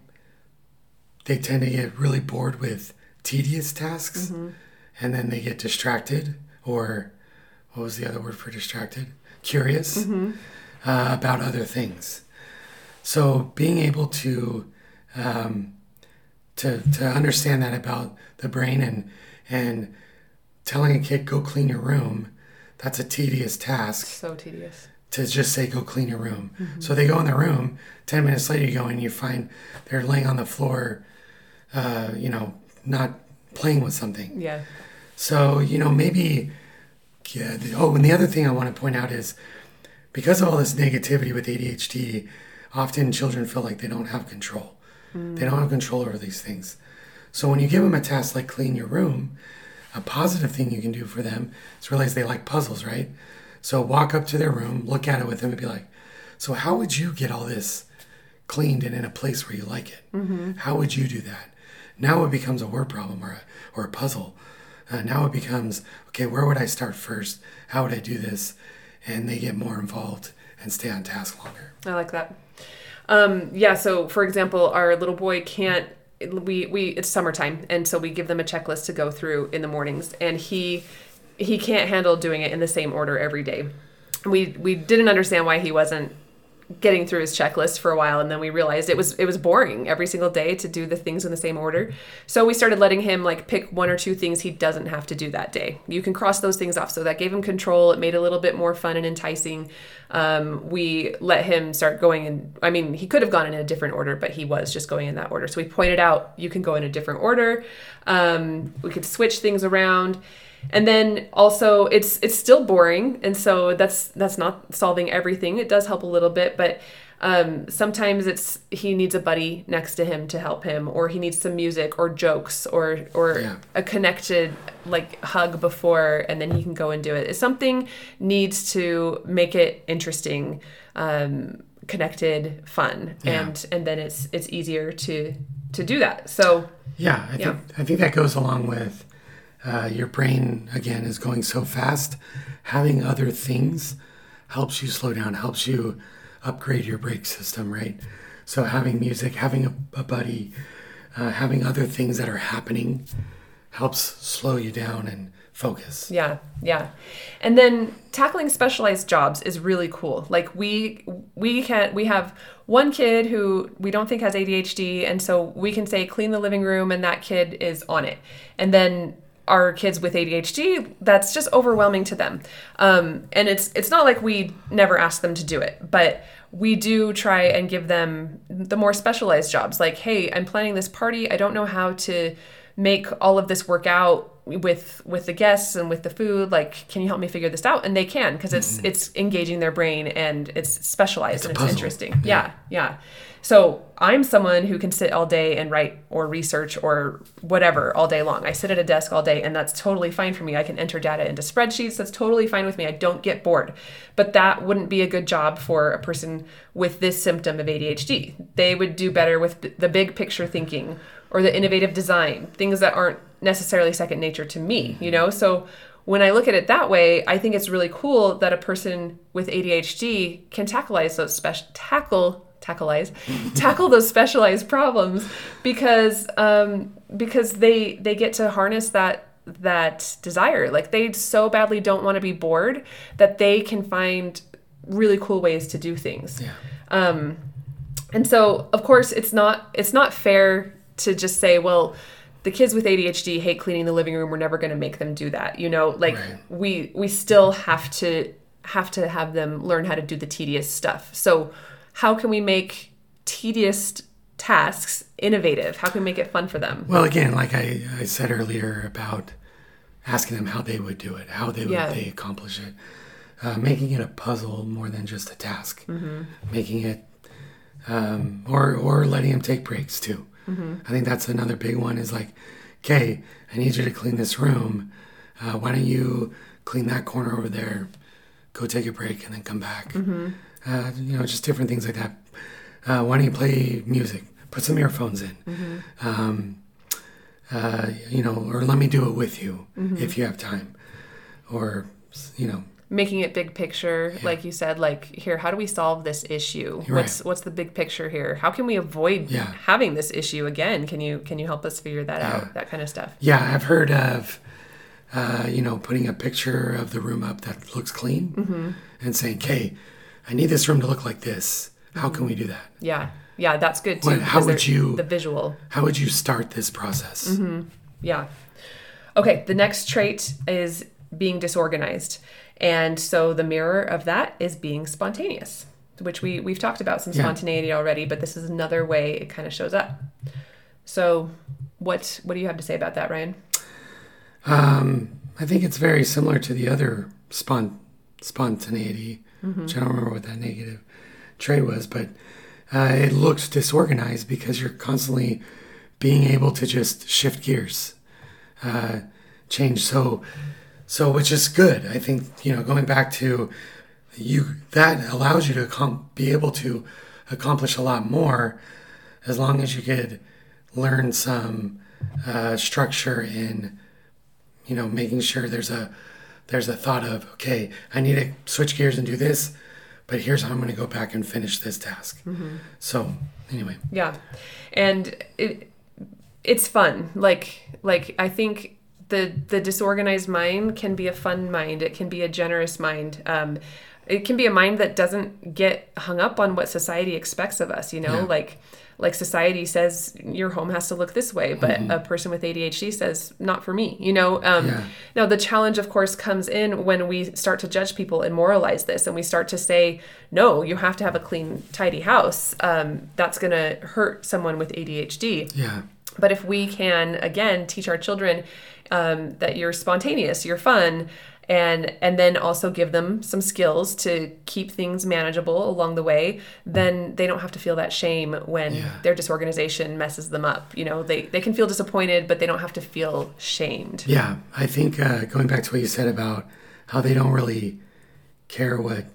they tend to get really bored with tedious tasks mm-hmm. and then they get distracted or what was the other word for distracted? Curious mm-hmm. uh, about other things. So being able to um, to to understand that about the brain and and telling a kid go clean your room, that's a tedious task. So tedious. To just say go clean your room. Mm-hmm. So they go in the room. Ten minutes later, you go in and you find they're laying on the floor uh, you know, not playing with something. Yeah. So, you know, maybe, yeah. The, oh, and the other thing I want to point out is because of all this negativity with ADHD, often children feel like they don't have control. Mm. They don't have control over these things. So when you give them a task like clean your room, a positive thing you can do for them is realize they like puzzles, right? So walk up to their room, look at it with them, and be like, "So how would you get all this cleaned and in a place where you like it? Mm-hmm. How would you do that?" Now it becomes a word problem or a, or a puzzle. Uh, now it becomes, okay, where would I start first? How would I do this? And they get more involved and stay on task longer. I like that. Um, yeah, so for example, our little boy can't we we it's summertime and so we give them a checklist to go through in the mornings and he he can't handle doing it in the same order every day. We we didn't understand why he wasn't getting through his checklist for a while and then we realized it was it was boring every single day to do the things in the same order. So we started letting him like pick one or two things he doesn't have to do that day. You can cross those things off. So that gave him control. It made it a little bit more fun and enticing. Um, we let him start going in i mean he could have gone in a different order but he was just going in that order. So we pointed out you can go in a different order. Um, we could switch things around and then also it's it's still boring and so that's that's not solving everything it does help a little bit but um, sometimes it's he needs a buddy next to him to help him or he needs some music or jokes or or yeah. a connected like hug before and then he can go and do it if something needs to make it interesting um, connected fun yeah. and and then it's it's easier to to do that so yeah i yeah. think i think that goes along with uh, your brain again is going so fast. Having other things helps you slow down helps you upgrade your brake system right? So having music having a, a buddy uh, having other things that are happening helps slow you down and focus. Yeah yeah. And then tackling specialized jobs is really cool. Like we we can we have one kid who we don't think has adhd and so we can say clean the living room and that kid is on it. And then our kids with ADHD, that's just overwhelming to them. Um, and it's it's not like we never ask them to do it, but we do try and give them the more specialized jobs. Like, hey, I'm planning this party. I don't know how to make all of this work out with with the guests and with the food like can you help me figure this out and they can because it's mm-hmm. it's engaging their brain and it's specialized it's and it's interesting yeah. yeah yeah so i'm someone who can sit all day and write or research or whatever all day long. I sit at a desk all day and that's totally fine for me. I can enter data into spreadsheets. That's totally fine with me. I don't get bored. But that wouldn't be a good job for a person with this symptom of adhd they would do better with the big picture thinking or the innovative design, things that aren't necessarily second nature to me, you know? So when I look at it that way, I think it's really cool that a person with ADHD can tackleize those special tackle tackleize tackle those specialized problems because um, because they they get to harness that that desire. Like they so badly don't want to be bored that they can find really cool ways to do things. Yeah. Um, and so of course it's not it's not fair to just say, well, the kids with ADHD hate cleaning the living room. We're never going to make them do that. You know, like right. we we still have to have to have them learn how to do the tedious stuff. So, how can we make tedious tasks innovative? How can we make it fun for them? Well, again, like I, I said earlier about asking them how they would do it, how they would yeah. they accomplish it, uh, making it a puzzle more than just a task, mm-hmm. making it, um, or or letting them take breaks too. Mm-hmm. I think that's another big one is like, okay, I need you to clean this room. Uh, why don't you clean that corner over there? Go take a break and then come back. Mm-hmm. Uh, you know, just different things like that. Uh, why don't you play music? Put some earphones in. Mm-hmm. Um, uh, you know, or let me do it with you mm-hmm. if you have time. Or, you know, making it big picture yeah. like you said like here how do we solve this issue You're what's right. what's the big picture here how can we avoid yeah. having this issue again can you can you help us figure that yeah. out that kind of stuff yeah i've heard of uh, you know putting a picture of the room up that looks clean mm-hmm. and saying okay i need this room to look like this how can we do that yeah yeah that's good too what, how would you the visual how would you start this process mm-hmm. yeah okay the next trait is being disorganized and so the mirror of that is being spontaneous, which we, we've talked about some spontaneity yeah. already, but this is another way it kind of shows up. So what what do you have to say about that, Ryan? Um, I think it's very similar to the other spont- spontaneity, mm-hmm. which I don't remember what that negative trait was, but uh, it looks disorganized because you're constantly being able to just shift gears, uh, change. So so, which is good. I think, you know, going back to you, that allows you to com- be able to accomplish a lot more as long as you could learn some uh, structure in, you know, making sure there's a, there's a thought of, okay, I need to switch gears and do this, but here's how I'm going to go back and finish this task. Mm-hmm. So, anyway. Yeah. And it, it's fun. Like, like I think the the disorganized mind can be a fun mind. It can be a generous mind. Um, it can be a mind that doesn't get hung up on what society expects of us. You know, yeah. like like society says your home has to look this way, but mm-hmm. a person with ADHD says not for me. You know. Um, yeah. Now the challenge, of course, comes in when we start to judge people and moralize this, and we start to say, no, you have to have a clean, tidy house. Um, that's going to hurt someone with ADHD. Yeah. But if we can again teach our children um, that you're spontaneous, you're fun, and and then also give them some skills to keep things manageable along the way then they don't have to feel that shame when yeah. their disorganization messes them up you know they, they can feel disappointed but they don't have to feel shamed yeah i think uh, going back to what you said about how they don't really care what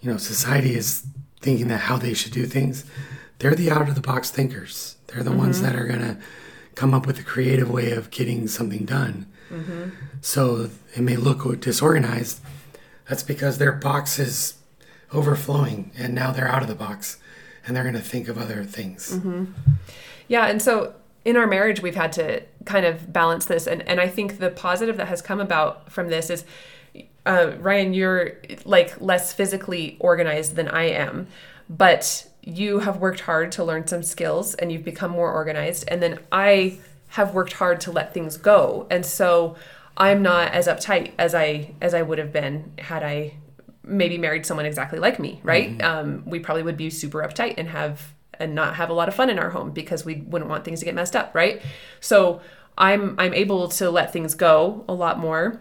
you know society is thinking that how they should do things they're the out of the box thinkers they're the mm-hmm. ones that are going to come up with a creative way of getting something done. Mm-hmm. So it may look disorganized. That's because their box is overflowing and now they're out of the box and they're going to think of other things. Mm-hmm. Yeah. And so in our marriage, we've had to kind of balance this. And, and I think the positive that has come about from this is uh, Ryan, you're like less physically organized than I am, but you have worked hard to learn some skills and you've become more organized and then i have worked hard to let things go. And so I'm not as uptight as I as I would have been had I maybe married someone exactly like me, right? Mm-hmm. Um, we probably would be super uptight and have and not have a lot of fun in our home because we wouldn't want things to get messed up, right? So I'm I'm able to let things go a lot more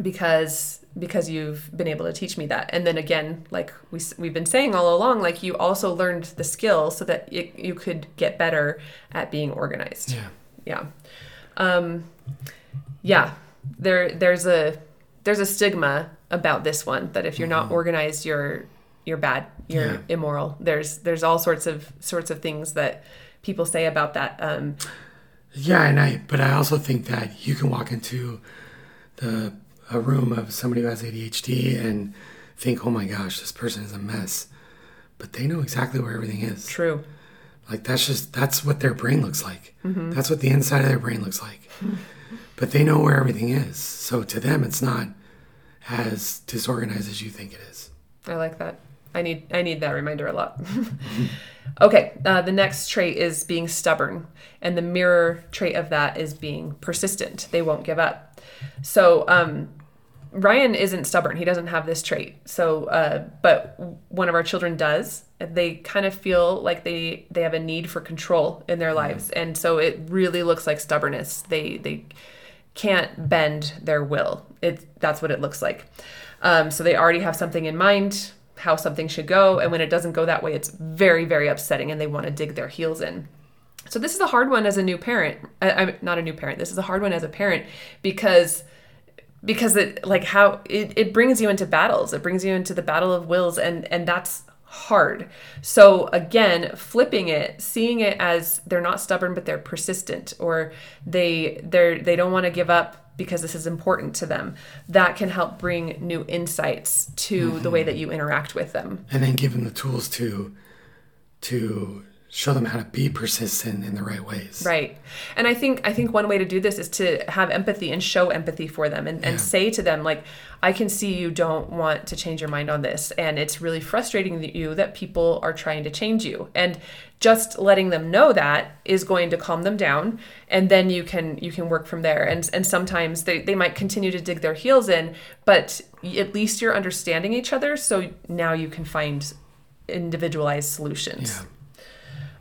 because because you've been able to teach me that and then again like we, we've been saying all along like you also learned the skill so that it, you could get better at being organized Yeah. Yeah um yeah there there's a there's a stigma about this one that if you're not organized you're you're bad you're Mm-hmm. Yeah. immoral there's there's all sorts of sorts of things that people say about that um Yeah, and I but I also think that you can walk into the a room of somebody who has ADHD and think, "Oh my gosh, this person is a mess," but they know exactly where everything is. true Like that's just that's what their brain looks like. That's what the inside of their brain looks like. but they know where everything is. So to them, it's not as disorganized as you think it is. I like that. I need I need that reminder a lot. okay, uh, the next trait is being stubborn, and the mirror trait of that is being persistent. They won't give up. So um, Ryan isn't stubborn. He doesn't have this trait. So, uh, but one of our children does. They kind of feel like they they have a need for control in their lives, and so it really looks like stubbornness. They they can't bend their will. It that's what it looks like. Um, so they already have something in mind how something should go, and when it doesn't go that way, it's very very upsetting, and they want to dig their heels in. So this is a hard one as a new parent. I, I'm not a new parent. This is a hard one as a parent because because it like how it, it brings you into battles. It brings you into the battle of wills, and and that's hard. So again, flipping it, seeing it as they're not stubborn but they're persistent or they they're they don't want to give up because this is important to them. That can help bring new insights to the way mm-hmm. that you interact with them. And then give them the tools to to show them how to be persistent in the right ways. Right. And I think I think one way to do this is to have empathy and show empathy for them and, and say to them like I can see you don't want to change your mind on this and it's really frustrating that you that people are trying to change you. And just letting them know that is going to calm them down and then you can you can work from there. And and sometimes they, they might continue to dig their heels in, but at least you're understanding each other so now you can find individualized solutions. Yeah.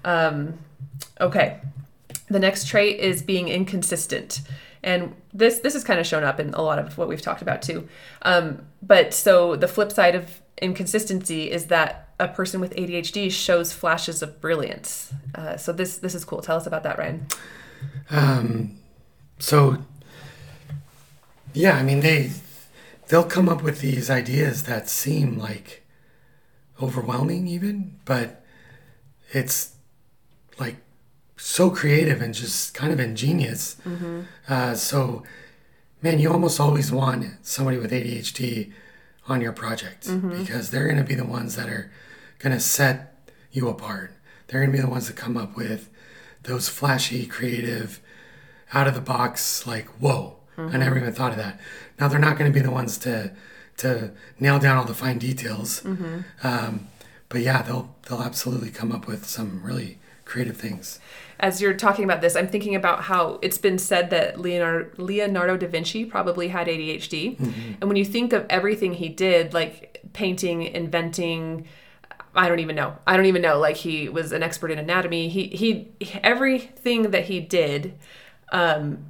Um, okay. The next trait is being inconsistent. And this this has kind of shown up in a lot of what we've talked about too. Um, but so the flip side of inconsistency is that a person with ADHD shows flashes of brilliance. Uh, so this this is cool. Tell us about that, Ryan. Um, so yeah, I mean they they'll come up with these ideas that seem like overwhelming even, but it's like so creative and just kind of ingenious. Uh, so man, you almost always want somebody with ADHD on your project because they're going to be the ones that are going to set you apart. They're going to be the ones that come up with those flashy, creative, out of the box, like, whoa, I never even thought of that. Now, they're not going to be the ones to to nail down all the fine details. Um, but yeah, they'll they'll absolutely come up with some really creative things. As you're talking about this, I'm thinking about how it's been said that Leonardo, Leonardo da Vinci probably had ADHD. And when you think of everything he did, like painting, inventing, I don't even know. I don't even know. Like he was an expert in anatomy. He he everything that he did um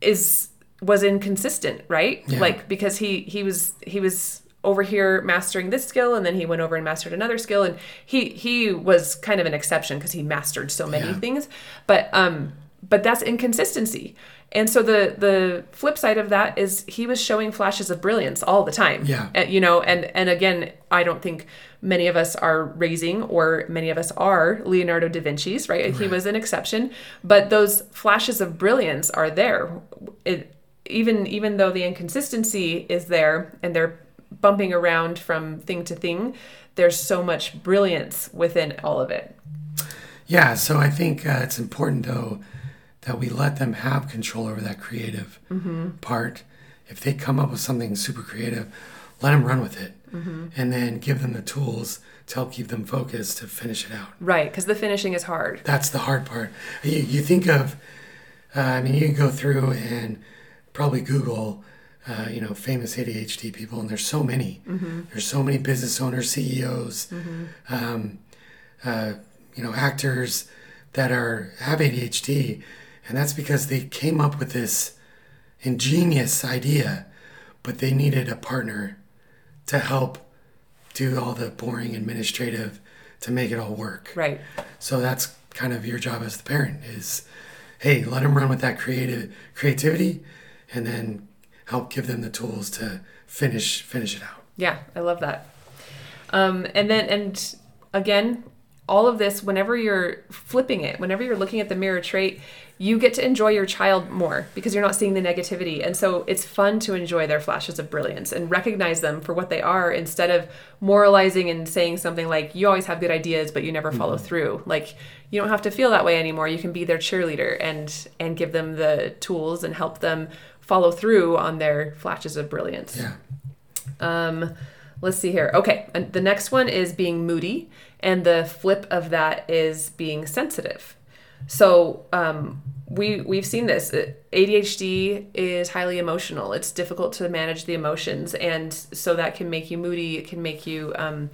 is was inconsistent, right? Yeah. Like because he he was he was over here mastering this skill and then he went over and mastered another skill and he he was kind of an exception because he mastered so many Yeah. things. But um but that's inconsistency. And so the the flip side of that is he was showing flashes of brilliance all the time. Yeah. Uh, you know, and and again, I don't think many of us are raising or many of us are Leonardo da Vinci's, right? He was an exception, but those flashes of brilliance are there. It, even even though the inconsistency is there and they're bumping around from thing to thing, there's so much brilliance within all of it. Yeah, so I think uh, it's important though that we let them have control over that creative part. If they come up with something super creative, let them run with it, and then give them the tools to help keep them focused to finish it out. Right, because the finishing is hard. That's the hard part. You, you think of Uh, I mean, you can go through and probably Google, uh, you know, famous ADHD people, and there's so many. There's so many business owners, CEOs, um, uh, you know, actors that are have ADHD, and that's because they came up with this ingenious idea, but they needed a partner to help do all the boring administrative to make it all work. Right. So that's kind of your job as the parent is, hey, let them run with that creative creativity, and then help give them the tools to finish finish it out. Yeah, I love that. Um, and then, and again, all of this, whenever you're flipping it, whenever you're looking at the mirror trait, you get to enjoy your child more because you're not seeing the negativity. And so it's fun to enjoy their flashes of brilliance and recognize them for what they are instead of moralizing and saying something like, you always have good ideas, but you never follow through. Like, you don't have to feel that way anymore. You can be their cheerleader and and give them the tools and help them follow through on their flashes of brilliance. Yeah. Um, let's see here. Okay, and the next one is being moody, and the flip of that is being sensitive. So um, we we've seen this. Uh, ADHD is highly emotional. It's difficult to manage the emotions, and so that can make you moody. It can make you um,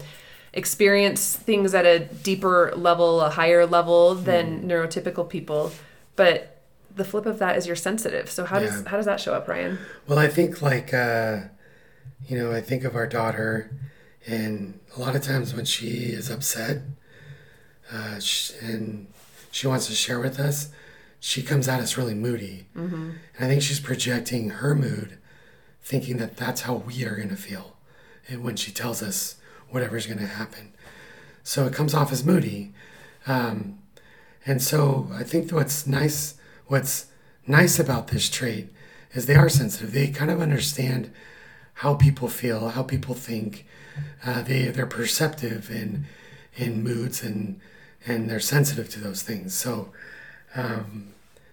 experience things at a deeper level, a higher level than neurotypical people. But the flip of that is you're sensitive. So how does how does that show up, Ryan? Well, I think like uh, you know, I think of our daughter, and a lot of times when she is upset, uh, sh- and she wants to share with us, she comes at us really moody, mm-hmm. and I think she's projecting her mood, thinking that that's how we are going to feel, and when she tells us whatever's going to happen, so it comes off as moody, um, and so I think what's nice, what's nice about this trait is they are sensitive. They kind of understand how people feel, how people think. Uh, they they're perceptive in in moods and and they're sensitive to those things. So um,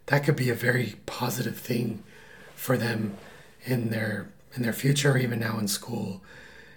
that could be a very positive thing for them in their in their future, or even now in school,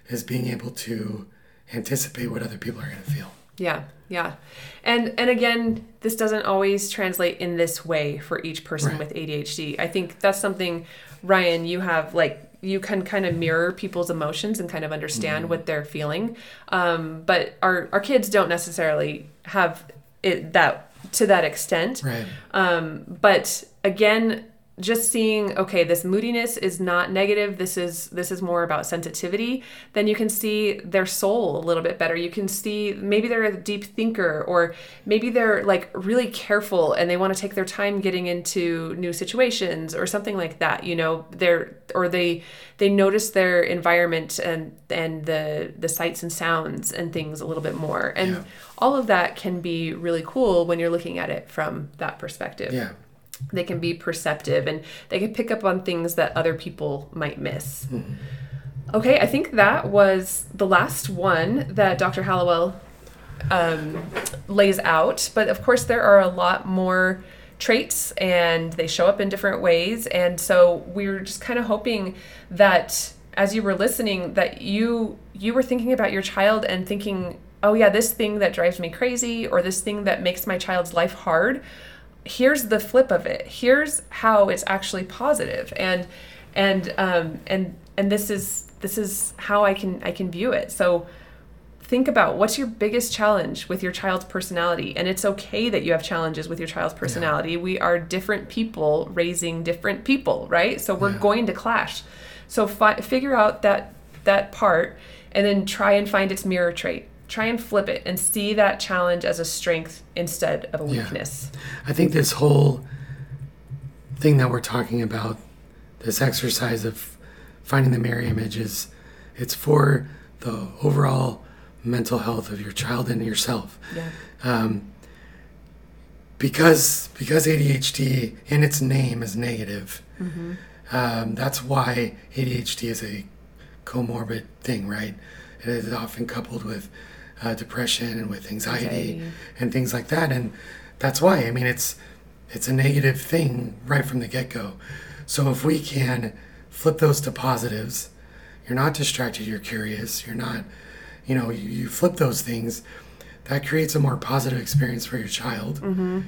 is being able to anticipate what other people are going to feel. Yeah, yeah. And and again, this doesn't always translate in this way for each person Right. with ADHD. I think that's something Ryan, you have like you can kind of mirror people's emotions and kind of understand what they're feeling. Um, but our our kids don't necessarily have it that to that extent. Right. Um, but again, just seeing okay, this moodiness is not negative. This is this is more about sensitivity. Then you can see their soul a little bit better. You can see maybe they're a deep thinker, or maybe they're like really careful and they want to take their time getting into new situations or something like that. You know, they're or they they notice their environment and and the the sights and sounds and things a little bit more. And Yeah. all of that can be really cool when you're looking at it from that perspective Yeah. They can be perceptive and they can pick up on things that other people might miss. Okay, I think that was the last one that Dr. Hallowell um, lays out. But of course, there are a lot more traits and they show up in different ways. And so we're just kind of hoping that as you were listening, that you you were thinking about your child and thinking, oh yeah, this thing that drives me crazy or this thing that makes my child's life hard here's the flip of it. Here's how it's actually positive. And and um and and this is this is how i can i can view it. So think about what's your biggest challenge with your child's personality? And it's okay that you have challenges with your child's personality. We are different people raising different people right? So we're Yeah. going to clash. So fi- figure out that that part and then try and find its mirror trait try and flip it and see that challenge as a strength instead of a Yeah. weakness I think this whole thing that we're talking about, this exercise of finding the mirror image, is it's for the overall mental health of your child and yourself. yeah Um, because because ADHD in its name is negative, um, that's why ADHD is a comorbid thing, right? It is often coupled with uh, depression and with anxiety, Anxiety. and things like that, and that's why. I mean, it's it's a negative thing right from the get go. So if we can flip those to positives, you're not distracted, you're curious, you're not, you know, you, you flip those things, that creates a more positive experience for your child,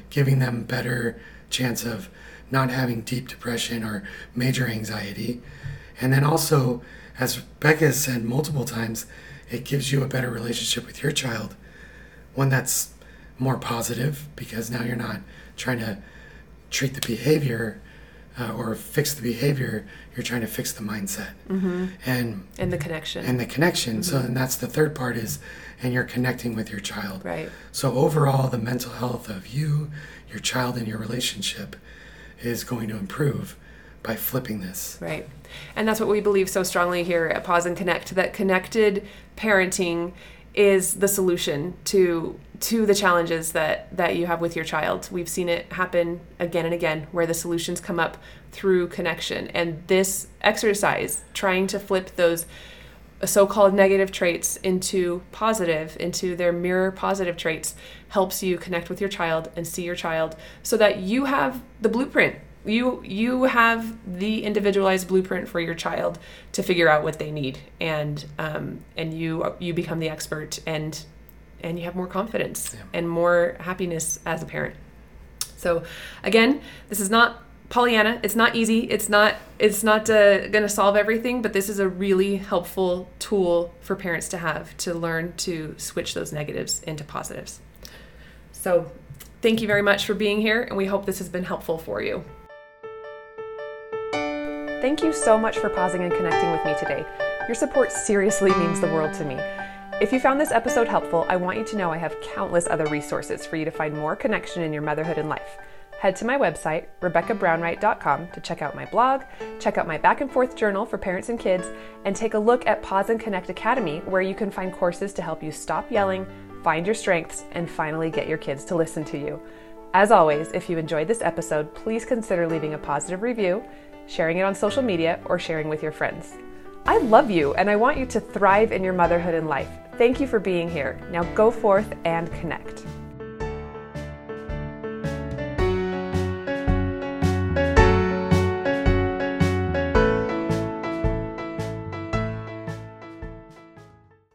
giving them better chance of not having deep depression or major anxiety. And then also, as Becca has said multiple times, it gives you a better relationship with your child, one that's more positive because now you're not trying to treat the behavior uh, or fix the behavior you're trying to fix the mindset. Mm-hmm. and and the connection. And the connection. Mm-hmm. so and that's the third part is and you're connecting with your child. Right. So overall the mental health of you your child and your relationship is going to improve by flipping this right and that's what we believe so strongly here at pause and connect that connected parenting is the solution to to the challenges that that you have with your child. We've seen it happen again and again where the solutions come up through connection. And this exercise trying to flip those so-called negative traits into positive into their mirror positive traits helps you connect with your child and see your child so that you have the blueprint you you have the individualized blueprint for your child to figure out what they need and um, and you you become the expert and and you have more confidence yeah. and more happiness as a parent. So again, this is not Pollyanna. It's not easy. It's not it's not uh, going to solve everything, but this is a really helpful tool for parents to have to learn to switch those negatives into positives. So, thank you very much for being here, and we hope this has been helpful for you. Thank you so much for pausing and connecting with me today. Your support seriously means the world to me. If you found this episode helpful, I want you to know I have countless other resources for you to find more connection in your motherhood and life. Head to my website, RebeccaBrownwright.com, to check out my blog, check out my back and forth journal for parents and kids, and take a look at Pause and Connect Academy, where you can find courses to help you stop yelling, find your strengths, and finally get your kids to listen to you. As always, if you enjoyed this episode, please consider leaving a positive review, sharing it on social media, or sharing with your friends. I love you and I want you to thrive in your motherhood and life. Thank you for being here. Now go forth and connect.